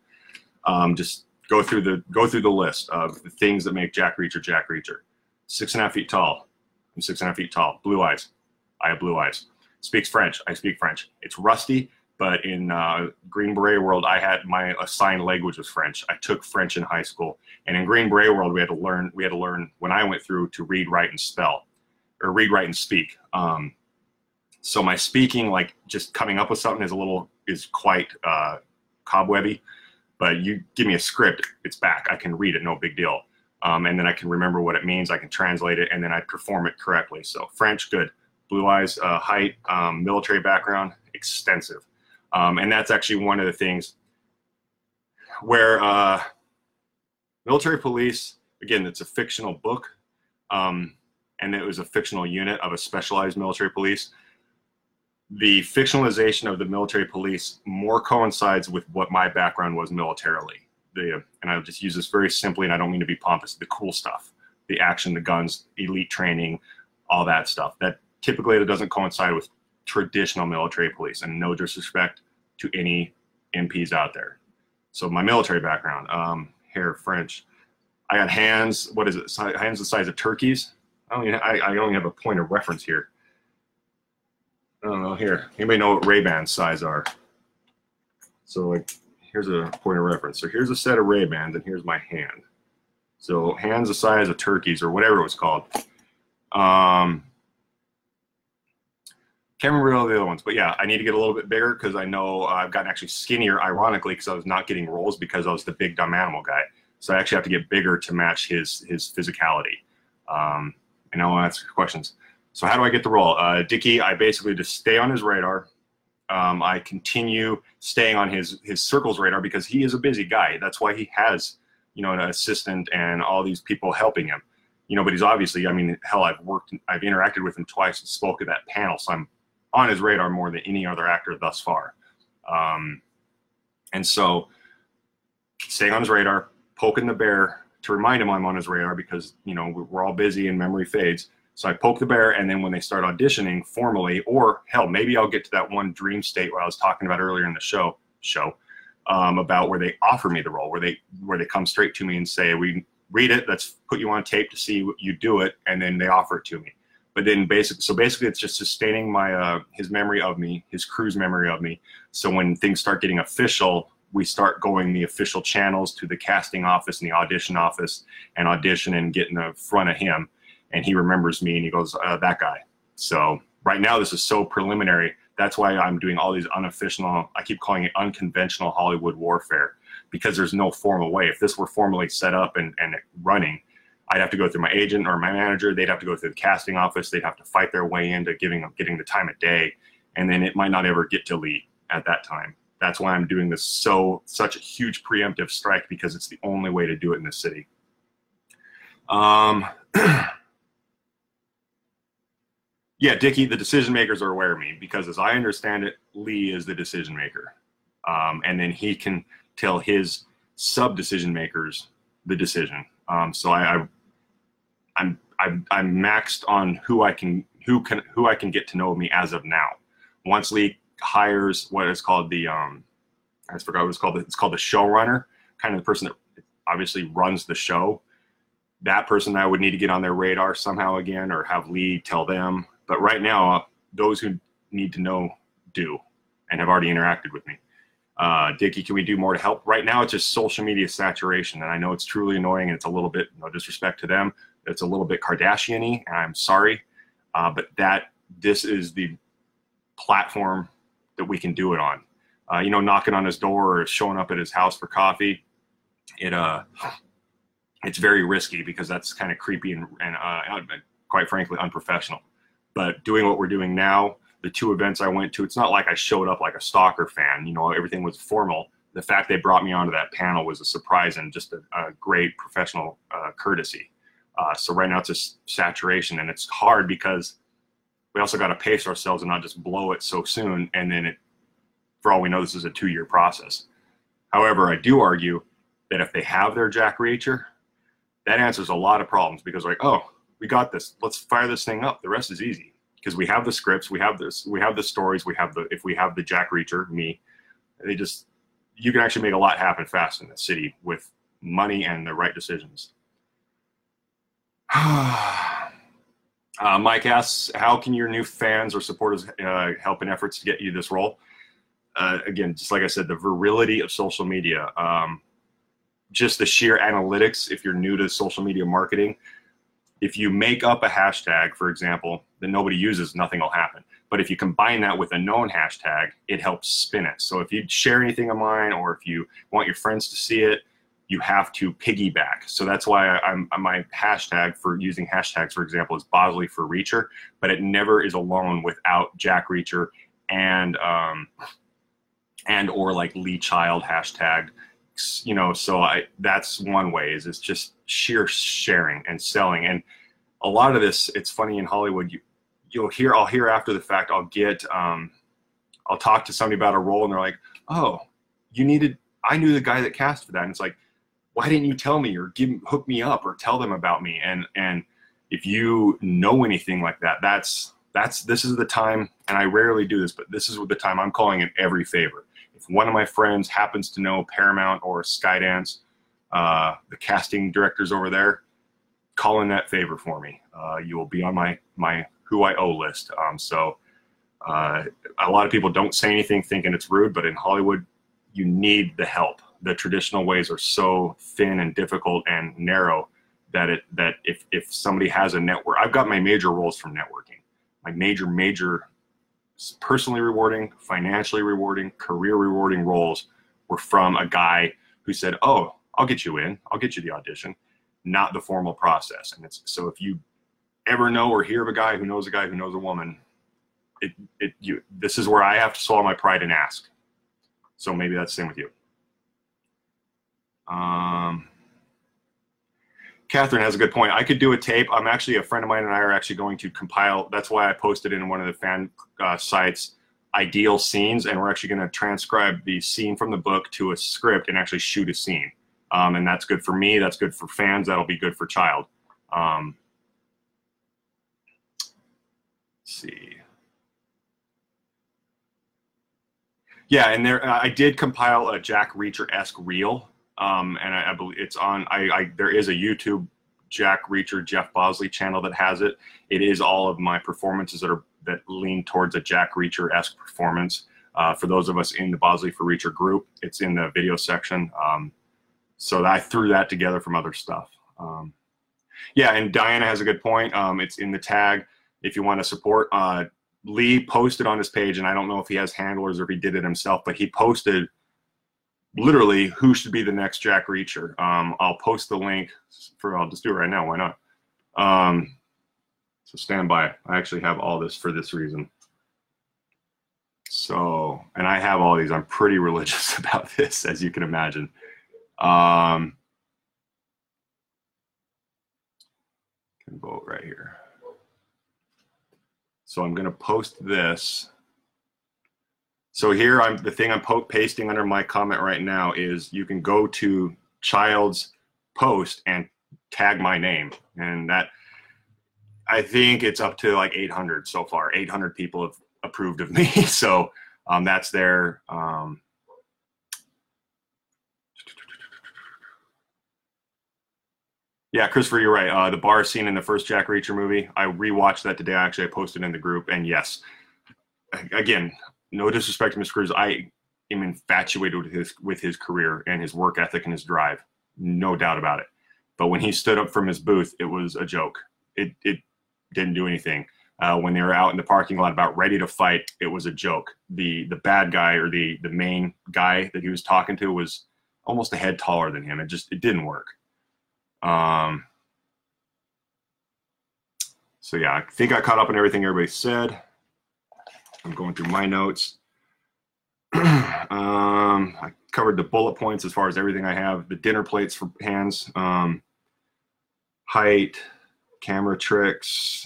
Um, just go through the, go through the list of the things that make Jack Reacher, Jack Reacher. Six and a half feet tall. I'm six and a half feet tall. Blue eyes. I have blue eyes. Speaks French. I speak French. It's rusty but in uh, Green Beret world, I had my assigned language was French. I took French in high school, and in Green Beret world, we had to learn. We had to learn when I went through to read, write, and spell, or read, write, and speak. Um, so my speaking, like just coming up with something, is a little is quite uh, cobwebby. But you give me a script, it's back. I can read it, no big deal. Um, and then I can remember what it means. I can translate it, and then I perform it correctly. So French, good. Blue eyes, uh, height, um, military background, extensive. Um, and that's actually one of the things where uh, military police, again, it's a fictional book, um, and it was a fictional unit of a specialized military police. The fictionalization of the military police more coincides with what my background was militarily. The, and I'll just use this very simply, and I don't mean to be pompous, the cool stuff, the action, the guns, elite training, all that stuff. That typically doesn't coincide with traditional military police. And no disrespect to any MPs out there. So my military background, um, hair French. I got hands. What is it? Hands the size of turkeys. I only I, I only have a point of reference here. I don't know here. Anybody know what Ray Bans size are? So like here's a point of reference. So here's a set of Ray Bans, and here's my hand. So hands the size of turkeys or whatever it was called. Um, can't remember all the other ones, but yeah, I need to get a little bit bigger because I know I've gotten actually skinnier, ironically, because I was not getting roles because I was the big dumb animal guy. So I actually have to get bigger to match his his physicality. Um, and I'll answer questions. So how do I get the role? Uh, Dickie, I basically just stay on his radar. Um, I continue staying on his his circles radar because he is a busy guy. That's why he has you know an assistant and all these people helping him. You know, but he's obviously. I mean, hell, I've worked, I've interacted with him twice and spoke at that panel, so I'm on his radar more than any other actor thus far. Um, and so, staying on his radar, poking the bear to remind him I'm on his radar because you know we're all busy and memory fades. So I poke the bear, and then when they start auditioning formally, or hell, maybe I'll get to that one dream state where I was talking about earlier in the show show um, about where they offer me the role, where they where they come straight to me and say, "We read it, let's put you on tape to see what you do it," and then they offer it to me. But then basically, so basically, it's just sustaining my uh, his memory of me, his crew's memory of me. So when things start getting official, we start going the official channels to the casting office and the audition office and audition and get in the front of him and he remembers me and he goes, uh, that guy. So right now, this is so preliminary. That's why I'm doing all these unofficial, I keep calling it unconventional Hollywood warfare because there's no formal way. If this were formally set up and, and running, I'd have to go through my agent or my manager. They'd have to go through the casting office. They'd have to fight their way into giving getting the time of day, and then it might not ever get to Lee at that time. That's why I'm doing this so such a huge preemptive strike because it's the only way to do it in the city. Um, yeah, Dickie, the decision makers are aware of me because, as I understand it, Lee is the decision maker, um, and then he can tell his sub decision makers the decision. Um, so I, I, I'm I'm I'm maxed on who I can who can who I can get to know me as of now. Once Lee hires what is called the um, I forgot what it's called. It's called the showrunner, kind of the person that obviously runs the show. That person I would need to get on their radar somehow again, or have Lee tell them but right now, those who need to know do and have already interacted with me. Uh, Dickie, can we do more to help? Right now, it's just social media saturation, and I know it's truly annoying, and it's a little bit no disrespect to them. It's a little bit Kardashian-y, and I'm sorry, uh, but that this is the platform that we can do it on. Uh, you know, knocking on his door or showing up at his house for coffee, it uh, it's very risky because that's kind of creepy and, and uh, quite frankly unprofessional. But doing what we're doing now, the two events I went to, it's not like I showed up like a stalker fan. You know, everything was formal. The fact they brought me onto that panel was a surprise and just a, a great professional uh, courtesy. Uh, so right now it's just saturation, and it's hard because we also got to pace ourselves and not just blow it so soon. And then it, for all we know, this is a two-year process. However, I do argue that if they have their Jack Reacher, that answers a lot of problems because like, oh, we got this. Let's fire this thing up. The rest is easy because we have the scripts, we have this, we have the stories, we have the if we have the Jack Reacher, me, they just you can actually make a lot happen fast in the city with money and the right decisions. uh, Mike asks, how can your new fans or supporters uh, help in efforts to get you this role? Uh, again, just like I said, the virility of social media, um, just the sheer analytics. If you're new to social media marketing, if you make up a hashtag, for example, that nobody uses, nothing will happen. But if you combine that with a known hashtag, it helps spin it. So if you share anything of mine or if you want your friends to see it, you have to piggyback. So that's why I'm, my hashtag for using hashtags, for example, is Bosley for Reacher, but it never is alone without Jack Reacher and um, and or like Lee Child hashtag. You know so i that's one way is it's just sheer sharing and selling. And a lot of this it's funny in hollywood you you'll hear i'll hear after the fact i'll get um i'll talk to somebody about a role and they're like oh you needed i knew the guy that cast for that. And it's like why didn't you tell me or give hook me up or tell them about me and and if you know anything like that that's that's this is the time and i rarely do this but this is the time i'm calling it every favor if one of my friends happens to know Paramount or Skydance, uh, the casting directors over there, call in that favor for me. Uh, you will be on my my who I owe list. Um, so uh, a lot of people don't say anything thinking it's rude, but in Hollywood, you need the help. The traditional ways are so thin and difficult and narrow that it that if if somebody has a network, I've got my major roles from networking. My major major personally rewarding, financially rewarding, career rewarding roles were from a guy who said, "Oh, I'll get you in. I'll get you the audition," not the formal process. And it's so if you ever know or hear of a guy who knows a guy who knows a woman, it, it, you, this is where I have to swallow my pride and ask. So maybe that's the same with you. Um, Catherine has a good point. I could do a tape. I'm actually a friend of mine and I are actually going to compile. That's why I posted in one of the fan uh, sites ideal scenes, and we're actually going to transcribe the scene from the book to a script and actually shoot a scene. Um, and that's good for me. That's good for fans. That'll be good for child. Um, see. Yeah, and there I did compile a Jack Reacher esque reel, um, and I, I, believe it's on. I, I there is a YouTube Jack Reacher Jeff Bosley channel that has it. It is all of my performances that are that lean towards a Jack Reacher esque performance. Uh, for those of us in the Bosley for Reacher group, it's in the video section. Um, so I threw that together from other stuff. Um, yeah, and Diana has a good point. Um, it's in the tag if you want to support. Uh, Lee posted on his page, and I don't know if he has handlers or if he did it himself, but he posted literally who should be the next Jack Reacher. Um, I'll post the link for. I'll just do it right now. Why not? Um, so stand by. I actually have all this for this reason. So, and I have all these. I'm pretty religious about this, as you can imagine. Um, can vote right here. So I'm going to post this. So here I'm the thing I'm pasting under my comment right now is you can go to child's post and tag my name and that I think it's up to like 800 so far. 800 people have approved of me. So um, that's there. Um, Yeah, Christopher, you're right. Uh, the bar scene in the first Jack Reacher movie, I rewatched that today. Actually, I posted in the group, and yes, again, no disrespect to Mr. Cruise, I am infatuated with his with his career and his work ethic and his drive, no doubt about it. But when he stood up from his booth, it was a joke. It it didn't do anything. Uh, when they were out in the parking lot about ready to fight, it was a joke. The the bad guy or the the main guy that he was talking to was almost a head taller than him. It just it didn't work. Um, so yeah, I think I caught up on everything everybody said. I'm going through my notes. um, I covered the bullet points as far as everything I have. The dinner plates for hands, um, height, camera tricks.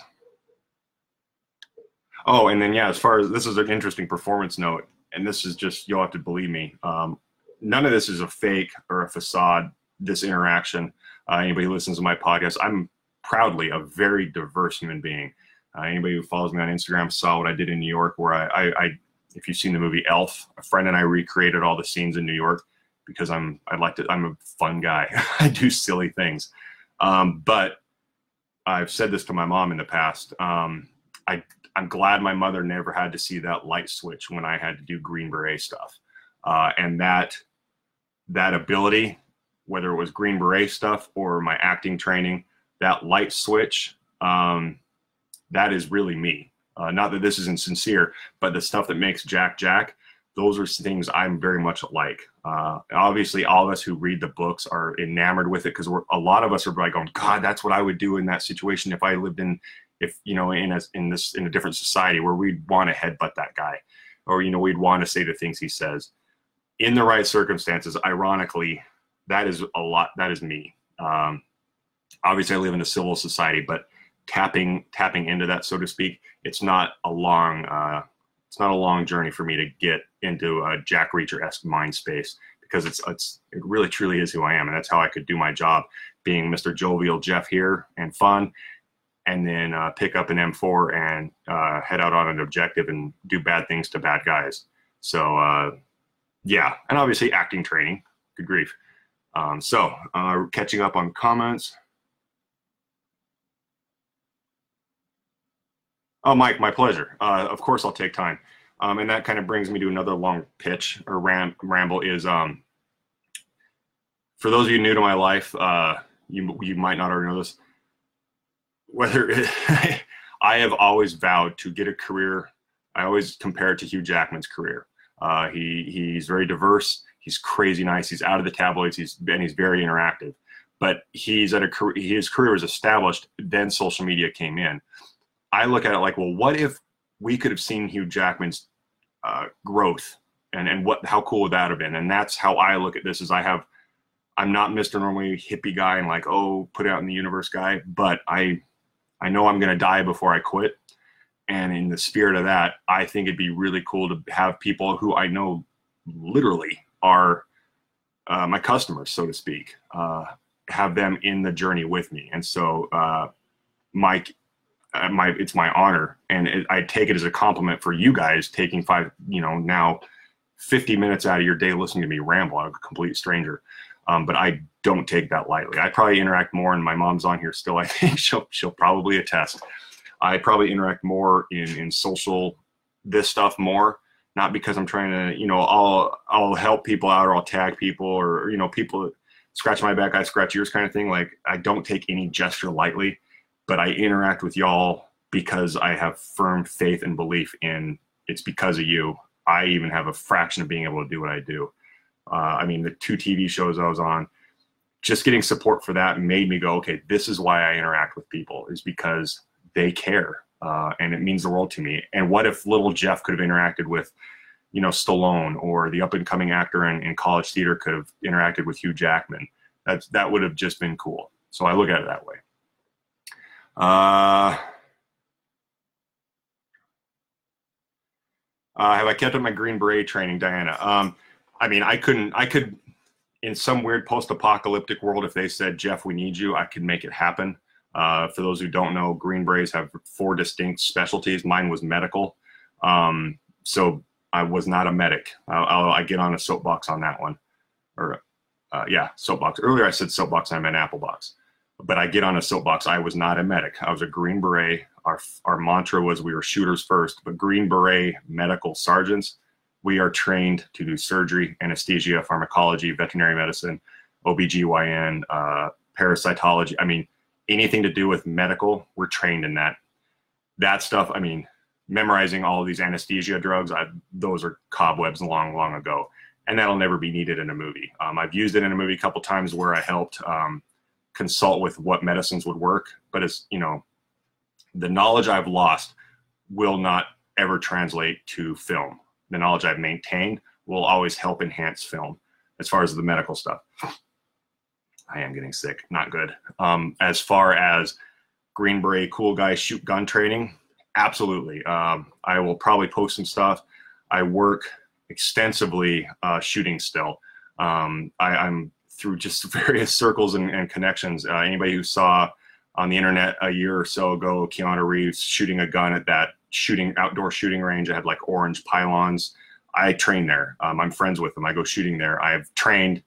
Oh, and then yeah, as far as this is an interesting performance note, and this is just you'll have to believe me. Um, none of this is a fake or a facade. This interaction uh, anybody who listens to my podcast, I'm proudly a very diverse human being. Uh, anybody who follows me on Instagram saw what I did in New York, where I, I, I, if you've seen the movie Elf, a friend and I recreated all the scenes in New York because I'm, I like to, I'm a fun guy. I do silly things. Um, but I've said this to my mom in the past. Um, I, I'm glad my mother never had to see that light switch when I had to do Green Beret stuff. Uh, and that, that ability whether it was Green Beret stuff or my acting training, that light switch, um, that is really me. Uh, not that this isn't sincere, but the stuff that makes Jack Jack, those are things I'm very much like. Uh, obviously, all of us who read the books are enamored with it because we're a lot of us are like, "Oh God, that's what I would do in that situation if I lived in, if you know, in a in this in a different society where we'd want to headbutt that guy, or you know, we'd want to say the things he says." In the right circumstances, ironically, that is a lot. That is me. Um, obviously, I live in a civil society, but tapping tapping into that, so to speak, it's not a long uh, it's not a long journey for me to get into a Jack Reacher esque mind space because it's it's it really truly is who I am, and that's how I could do my job, being Mr. Jovial Jeff here and fun, and then uh, pick up an M4 and uh, head out on an objective and do bad things to bad guys. So uh, yeah, and obviously acting training. Good grief. Um, so, uh, catching up on comments. Oh, Mike, my pleasure. Uh, of course, I'll take time. Um, and that kind of brings me to another long pitch or ram- ramble is um, for those of you new to my life, uh, you, you might not already know this. Whether it, I have always vowed to get a career, I always compare it to Hugh Jackman's career. Uh, he, he's very diverse he's crazy nice. He's out of the tabloids. He's and he's very interactive. but he's at a his career was established. Then social media came in. I look at it like, well, what if we could have seen Hugh Jackman's uh, growth and and what how cool would that have been? And that's how I look at this. Is I have I'm not Mr. Normally hippie guy and like oh put out in the universe guy, but I I know I'm gonna die before I quit. And in the spirit of that, I think it'd be really cool to have people who I know literally are uh, my customers, so to speak, uh, have them in the journey with me. And so, uh, Mike, my it's my honor, and it, I take it as a compliment for you guys taking five, you know, now 50 minutes out of your day listening to me ramble. I'm a complete stranger. Um, but I don't take that lightly. I probably interact more, and my mom's on here still. I think she'll she'll probably attest. I probably interact more in in social this stuff more, not because I'm trying to you know I'll I'll help people out or I'll tag people or you know people scratch my back I scratch yours kind of thing. Like I don't take any gesture lightly, but I interact with y'all because I have firm faith and belief in it's because of you. I even have a fraction of being able to do what I do. Uh, I mean, the two TV shows I was on, just getting support for that made me go, okay, this is why I interact with people, is because they care. Uh, and it means the world to me. And what if little Jeff could have interacted with, you know, Stallone or the up and coming actor in, in college theater could have interacted with Hugh Jackman? That's, that would have just been cool. So I look at it that way. Uh, uh, have I kept up my Green Beret training, Diana? Um, I mean, I couldn't, I could, in some weird post apocalyptic world, if they said, Jeff, we need you, I could make it happen. Uh, for those who don't know, Green Berets have four distinct specialties. Mine was medical. Um, so I was not a medic. I'll, I'll, i get on a soapbox on that one. Or, uh, yeah, soapbox. Earlier I said soapbox, I meant apple box. But I get on a soapbox. I was not a medic. I was a Green Beret. Our, our mantra was we were shooters first, but Green Beret medical sergeants we are trained to do surgery, anesthesia, pharmacology, veterinary medicine, OBGYN, uh, parasitology. I mean, anything to do with medical, we're trained in that. That stuff, I mean, memorizing all of these anesthesia drugs, I, those are cobwebs long, long ago. And that'll never be needed in a movie. Um, I've used it in a movie a couple times where I helped um, consult with what medicines would work. But it's, you know, the knowledge I've lost will not ever translate to film the knowledge I've maintained will always help enhance film as far as the medical stuff. I am getting sick, not good. Um, as far as Green Beret, cool guy, shoot gun training, absolutely. Um, I will probably post some stuff. I work extensively uh, shooting still. Um, I, am through just various circles and, and connections. Uh, anybody who saw on the internet a year or so ago Keanu Reeves shooting a gun at that shooting outdoor shooting range. I had like orange pylons. I train there. Um, I'm friends with them. I go shooting there. I've trained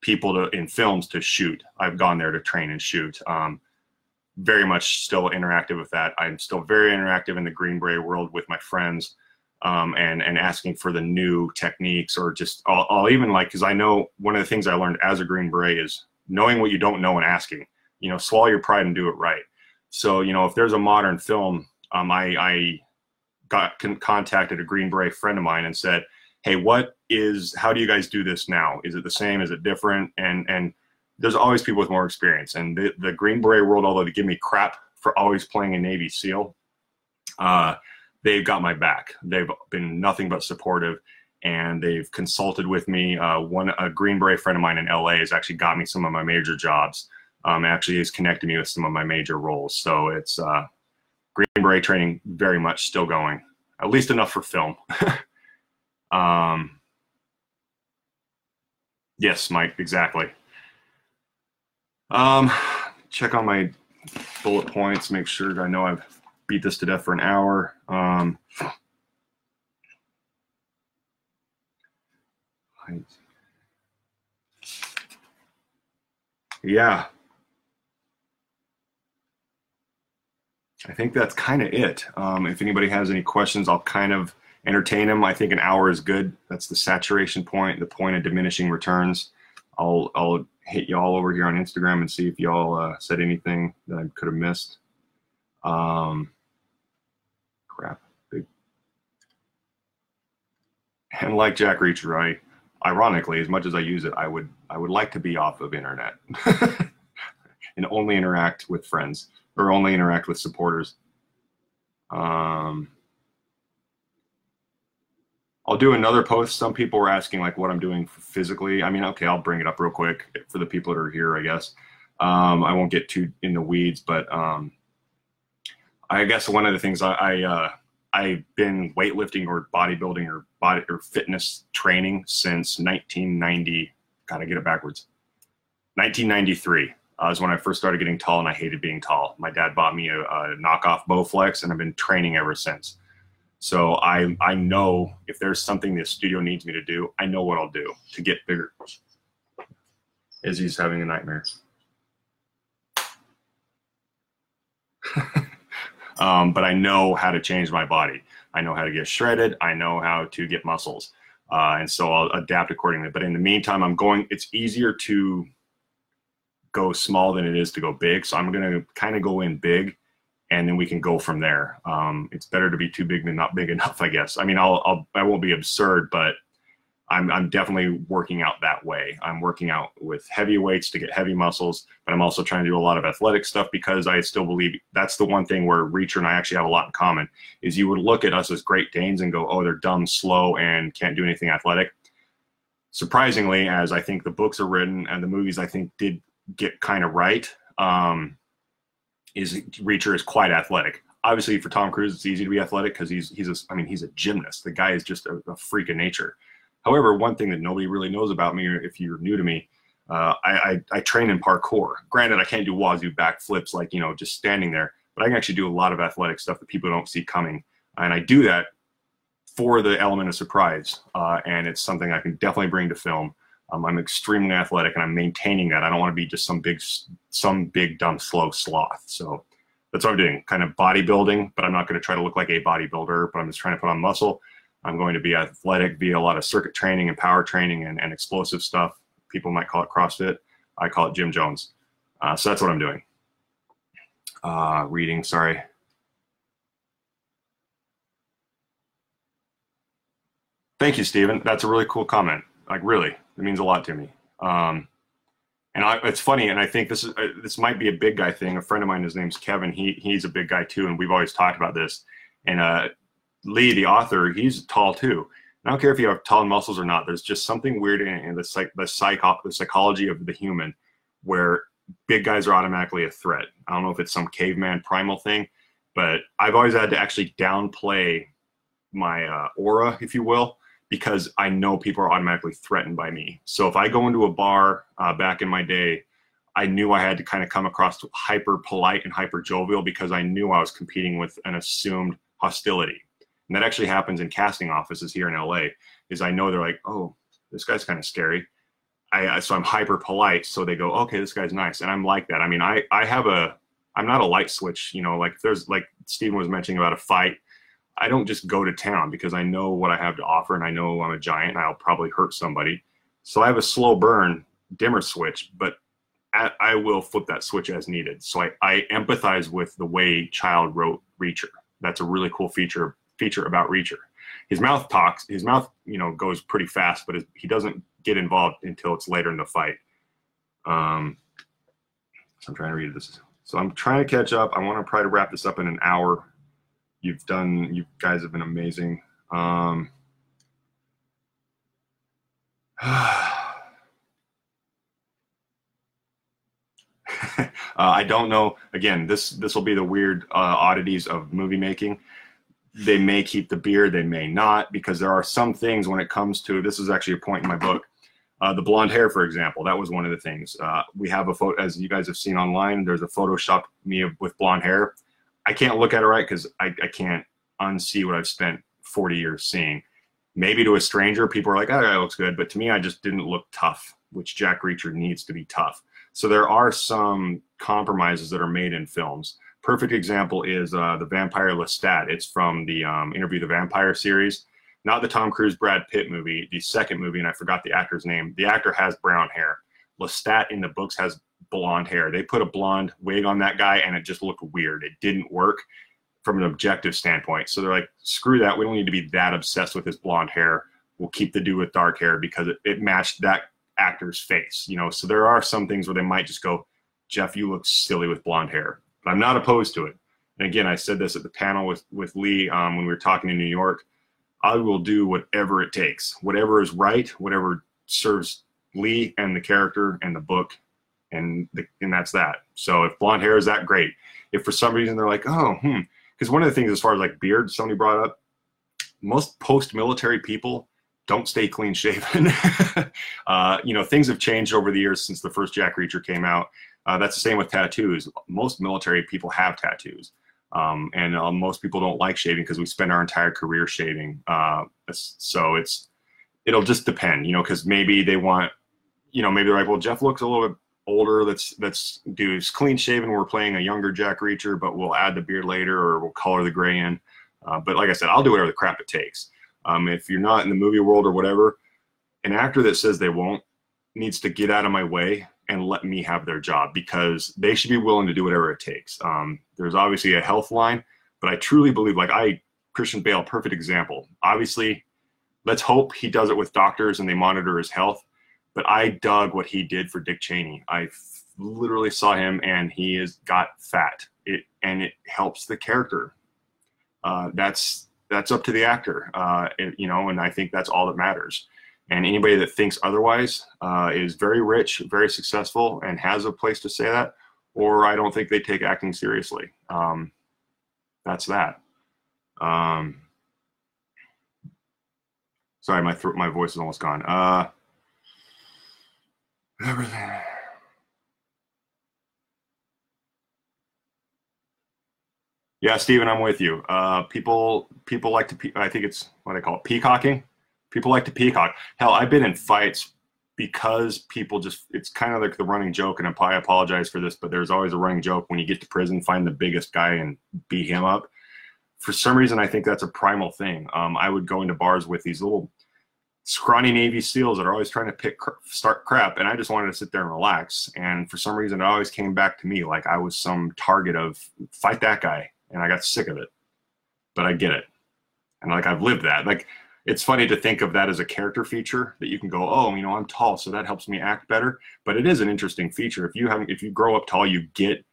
people to in films to shoot. I've gone there to train and shoot. Um, very much still interactive with that. I'm still very interactive in the Green Beret world with my friends, um, and and asking for the new techniques or just I'll, I'll even like because I know one of the things I learned as a Green Beret is knowing what you don't know and asking. You know, swallow your pride and do it right. So you know, if there's a modern film um, I, I got con- contacted a Green Beret friend of mine and said, "Hey, what is? How do you guys do this now? Is it the same? Is it different?" And and there's always people with more experience. And the, the Green Beret world, although they give me crap for always playing a Navy SEAL, uh, they've got my back. They've been nothing but supportive, and they've consulted with me. Uh, one a Green Beret friend of mine in LA has actually got me some of my major jobs. Um, actually, has connected me with some of my major roles. So it's uh, Green Beret training very much still going, at least enough for film. um, yes, Mike, exactly. Um, check on my bullet points, make sure I know I've beat this to death for an hour. Um, yeah, I think that's kind of it. Um, if anybody has any questions, I'll kind of entertain them. I think an hour is good. That's the saturation point, the point of diminishing returns. I'll I'll hit y'all over here on Instagram and see if y'all uh, said anything that I could have missed. Um, crap. Big. And like Jack Reacher, I ironically, as much as I use it, I would I would like to be off of internet and only interact with friends or only interact with supporters. Um, I'll do another post. Some people were asking like what I'm doing physically. I mean, okay, I'll bring it up real quick for the people that are here, I guess. Um, I won't get too in the weeds, but um, I guess one of the things I, I uh, I've been weightlifting or bodybuilding or body or fitness training since 1990. Gotta get it backwards. 1993 uh, was when I first started getting tall, and I hated being tall. My dad bought me a, a knockoff Bowflex, and I've been training ever since. So I I know if there's something the studio needs me to do, I know what I'll do to get bigger. Izzy's having a nightmare. um, but I know how to change my body. I know how to get shredded. I know how to get muscles. Uh, and so I'll adapt accordingly. But in the meantime, I'm going, it's easier to go small than it is to go big. So I'm going to kind of go in big and then we can go from there. Um, it's better to be too big than not big enough, I guess. I mean, I'll, I'll I won't be absurd, but I'm, I'm definitely working out that way. I'm working out with heavy weights to get heavy muscles, but I'm also trying to do a lot of athletic stuff because I still believe that's the one thing where Reacher and I actually have a lot in common is you would look at us as Great Danes and go, oh, they're dumb, slow, and can't do anything athletic. Surprisingly, as I think the books are written and the movies I think did get kind of right, um, is Reacher is quite athletic. Obviously, for Tom Cruise, it's easy to be athletic because he's he's a, I mean he's a gymnast. The guy is just a, a freak of nature However, one thing that nobody really knows about me, if you're new to me, uh, I, I, I, train in parkour. Granted, I can't do wazoo backflips like, you know, just standing there, but I can actually do a lot of athletic stuff that people don't see coming. And I do that for the element of surprise. Uh, and it's something I can definitely bring to film. Um, I'm extremely athletic and I'm maintaining that. I don't want to be just some big, some big, dumb, slow sloth. So that's what I'm doing, kind of bodybuilding, but I'm not going to try to look like a bodybuilder, but I'm just trying to put on muscle I'm going to be athletic via a lot of circuit training and power training and, and explosive stuff. People might call it CrossFit. I call it Gym Jones. Uh, so that's what I'm doing. Uh, reading, sorry. Thank you, Stephen. That's a really cool comment. Like, really, it means a lot to me. Um, and I, it's funny, and I think this is uh, this might be a big guy thing. A friend of mine, his name's Kevin. He he's a big guy too, and we've always talked about this. And uh, Lee, the author, he's tall too. I don't care if you have tall muscles or not. There's just something weird in, in the psych, the psycho, the psychology of the human, where big guys are automatically a threat. I don't know if it's some caveman primal thing, but I've always had to actually downplay my uh, aura, if you will, because I know people are automatically threatened by me. So if I go into a bar uh, back in my day, I knew I had to kind of come across hyper polite and hyper jovial because I knew I was competing with an assumed hostility and that actually happens in casting offices here in LA. Is I know they're like, oh, this guy's kind of scary. I so I'm hyper polite, so they go, okay, this guy's nice, and I'm like that. I mean, I I have a I'm not a light switch, you know. Like if there's like Stephen was mentioning about a fight, I don't just go to town because I know what I have to offer, and I know I'm a giant, and I'll probably hurt somebody. So I have a slow burn dimmer switch, but I will flip that switch as needed. So I, I empathize with the way Child wrote Reacher. That's a really cool feature feature about Reacher. His mouth talks. His mouth, you know, goes pretty fast, but he doesn't get involved until it's later in the fight. Um, so I'm trying to read this. So I'm trying to catch up. I want to try to wrap this up in an hour. You've done. You guys have been amazing. Um, Uh, I don't know. Again, this this will be the weird uh, oddities of movie making they may keep the beard, they may not, because there are some things when it comes to this is actually a point in my book. Uh, the blonde hair, for example, that was one of the things. Uh, we have a photo, as you guys have seen online. There's a Photoshop me with blonde hair. I can't look at it right because I, I can't unsee what I've spent 40 years seeing. Maybe to a stranger, people are like, "Oh, that looks good," but to me, I just didn't look tough, which Jack Reacher needs to be tough. So there are some compromises that are made in films perfect example is uh, the vampire Lestat. It's from the um, Interview the Vampire series, not the Tom Cruise Brad Pitt movie, the second movie, and I forgot the actor's name. The actor has brown hair. Lestat in the books has blonde hair. They put a blonde wig on that guy, and it just looked weird. It didn't work from an objective standpoint. So they're like, screw that. We don't need to be that obsessed with his blonde hair. we'll keep the dude with dark hair because it, it matched that actor's face. You know, so there are some things where they might just go, Jeff, you look silly with blonde hair, but I'm not opposed to it. And again, I said this at the panel with with Lee um, when we were talking in New York. I will do whatever it takes, whatever is right, whatever serves Lee and the character and the book, and the, and that's that. So if blonde hair is that great. If for some reason they're like, oh, hmm, because one of the things as far as like beard, somebody brought up, most post-military people don't stay clean shaven. uh, you know, things have changed over the years since the first Jack Reacher came out. Uh, that's the same with tattoos. Most military people have tattoos. Um, and uh, most people don't like shaving because we spend our entire career shaving. Uh, so it's it'll just depend, you know, because maybe they want, you know, maybe they're like, well, Jeff looks a little bit older. Let's let's do clean shaven. We're playing a younger Jack Reacher, but we'll add the beard later, or we'll color the gray in. Uh, but like I said, I'll do whatever the crap it takes. Um, if you're not in the movie world or whatever, an actor that says they won't needs to get out of my way and let me have their job because they should be willing to do whatever it takes. Um, there's obviously a health line, but I truly believe, like I, Christian Bale, perfect example. Obviously, let's hope he does it with doctors and they monitor his health. But I dug what he did for Dick Cheney. I f- literally saw him and he has got fat. It and it helps the character. Uh, that's that's up to the actor, uh, it, you know, and I think that's all that matters. And anybody that thinks otherwise uh, is very rich, very successful, and has a place to say that, or I don't think they take acting seriously. Um, that's that. Um, sorry, my throat, my voice is almost gone. Uh, everything. Yeah, Stephen, I'm with you. Uh, people people like to. I think it's what I call it, peacocking. People like to peacock. Hell, I've been in fights because people just. It's kind of like the running joke, and I apologize for this, but there's always a running joke when you get to prison, find the biggest guy and beat him up. For some reason, I think that's a primal thing. Um, I would go into bars with these little scrawny Navy SEALs that are always trying to pick start crap, and I just wanted to sit there and relax. And for some reason, it always came back to me like I was some target of fight that guy and I got sick of it. But I get it. And like I've lived that. Like it's funny to think of that as a character feature that you can go, oh, you know, I'm tall, so that helps me act better. But it is an interesting feature. If you have if you grow up tall, you get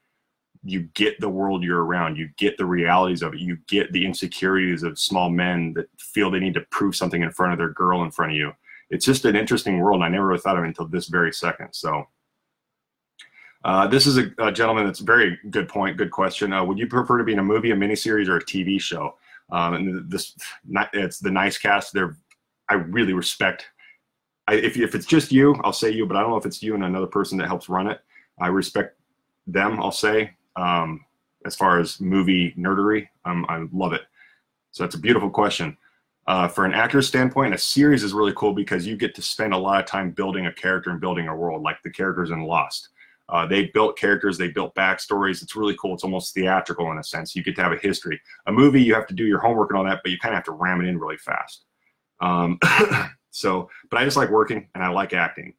you get the world you're around. You get the realities of it. You get the insecurities of small men that feel they need to prove something in front of their girl in front of you. It's just an interesting world. And I never really thought of it until this very second. So uh, this is a, a, gentleman that's very good point, good question. Uh, would you prefer to be in a movie, a miniseries, or a TV show? Um, and this, it's the nice cast. They're, I really respect. I, if if it's just you, I'll say you, but I don't know if it's you and another person that helps run it. I respect them. I'll say um, as far as movie nerdery, um, I love it. So that's a beautiful question. Uh, for an actor's standpoint, a series is really cool because you get to spend a lot of time building a character and building a world, like the characters in Lost. Uh, they built characters, they built backstories. It's really cool. It's almost theatrical in a sense. You get to have a history. A movie, you have to do your homework and all that, but you kind of have to ram it in really fast. Um, so, but I just like working and I like acting.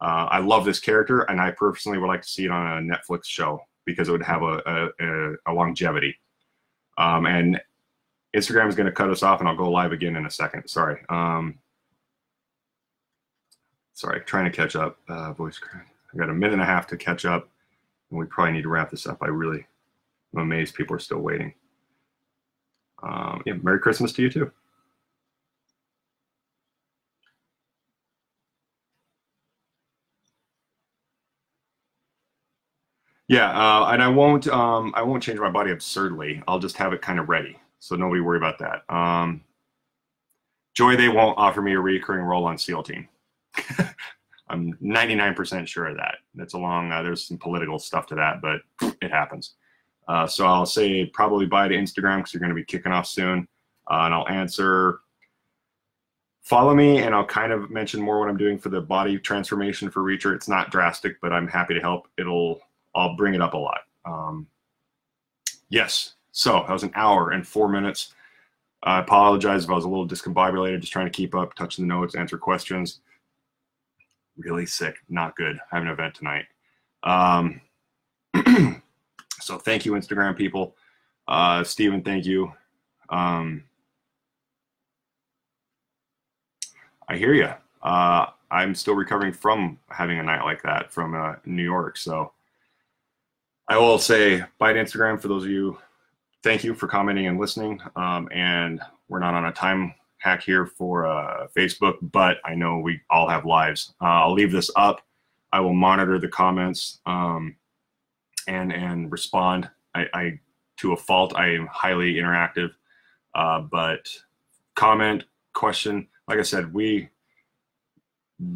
Uh, I love this character, and I personally would like to see it on a Netflix show because it would have a, a, a longevity. Um, and Instagram is going to cut us off, and I'll go live again in a second. Sorry. Um, sorry, trying to catch up. Uh, voice crack. I got a minute and a half to catch up, and we probably need to wrap this up. I really am amazed people are still waiting. Um, yeah, Merry Christmas to you too. Yeah, uh, and I won't. Um, I won't change my body absurdly. I'll just have it kind of ready, so nobody worry about that. Um, Joy, they won't offer me a recurring role on SEAL Team. I'm 99% sure of that. That's along, uh, there's some political stuff to that, but it happens. Uh, so I'll say probably bye to Instagram because you're going to be kicking off soon. Uh, and I'll answer. Follow me, and I'll kind of mention more what I'm doing for the body transformation for Reacher. It's not drastic, but I'm happy to help. It'll, I'll bring it up a lot. Um, yes. So that was an hour and four minutes. I apologize if I was a little discombobulated, just trying to keep up, touching the notes, answer questions really sick, not good. I have an event tonight. Um, so thank you, Instagram people. Uh, Steven, thank you. Um, I hear you. Uh, I'm still recovering from having a night like that from uh, New York. So I will say bye to Instagram for those of you. Thank you for commenting and listening. Um, and we're not on a time hack here for uh, Facebook, but I know we all have lives. Uh, I'll leave this up. I will monitor the comments um, and and respond. I, I, to a fault. I am highly interactive, uh, but comment, question. Like I said, we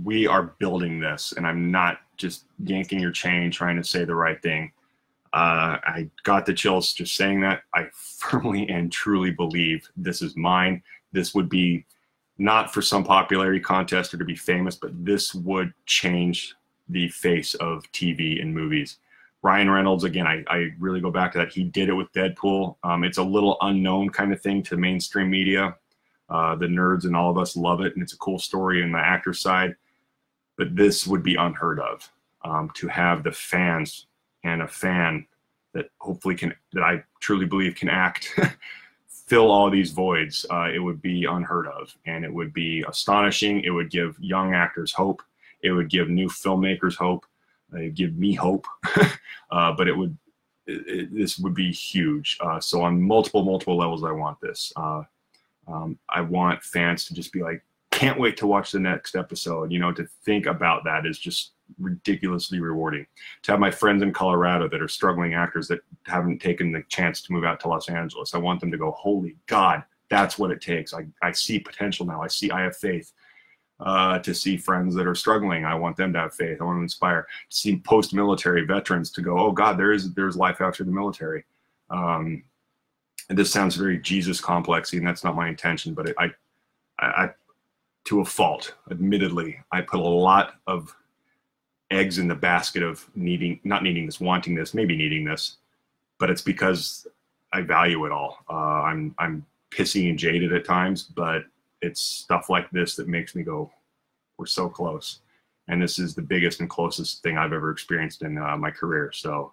we are building this, and I'm not just yanking your chain trying to say the right thing. Uh, I got the chills just saying that. I firmly and truly believe this is mine. This would be not for some popularity contest or to be famous, but this would change the face of TV and movies. Ryan Reynolds, again, I, I really go back to that. He did it with Deadpool. Um, it's a little unknown kind of thing to mainstream media. Uh, the nerds and all of us love it, and it's a cool story in the actor side. But this would be unheard of um, to have the fans and a fan that hopefully can, that I truly believe can act, fill all these voids. Uh, it would be unheard of, and it would be astonishing. It would give young actors hope. It would give new filmmakers hope. It would give me hope, uh, but it would. It, it, this would be huge. Uh, so on multiple multiple levels, I want this. Uh, um, I want fans to just be like, can't wait to watch the next episode. You know, to think about that is just ridiculously rewarding. To have my friends in Colorado that are struggling actors that haven't taken the chance to move out to Los Angeles, I want them to go, holy God, that's what it takes. I, I see potential now. I see, I have faith. Uh, to see friends that are struggling, I want them to have faith. I want to inspire. To see post-military veterans to go, oh God, there is there's life after the military. Um, and this sounds very Jesus complexy, and that's not my intention. But it, I, I, to a fault, admittedly, I put a lot of eggs in the basket of needing, not needing this, wanting this, maybe needing this, but it's because I value it all. Uh, I'm I'm pissy and jaded at times, but it's stuff like this that makes me go, we're so close. And this is the biggest and closest thing I've ever experienced in uh, my career. So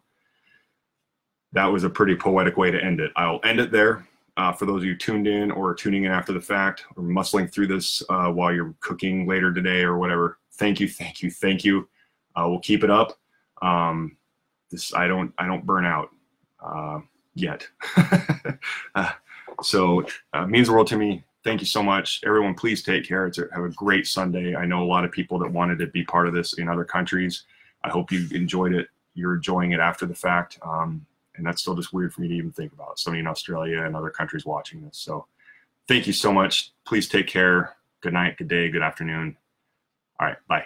that was a pretty poetic way to end it. I'll end it there. Uh, for those of you tuned in or tuning in after the fact or muscling through this uh, while you're cooking later today or whatever, thank you, thank you, thank you. Uh, we'll keep it up. Um, this I don't I don't burn out uh, yet. Uh, so uh, means the world to me. Thank you so much, everyone. Please take care. It's a, have a great Sunday. I know a lot of people that wanted to be part of this in other countries. I hope you enjoyed it. You're enjoying it after the fact. Um, and that's still just weird for me to even think about. Somebody in Australia and other countries watching this. So thank you so much. Please take care. Good night, good day, good afternoon. All right, bye.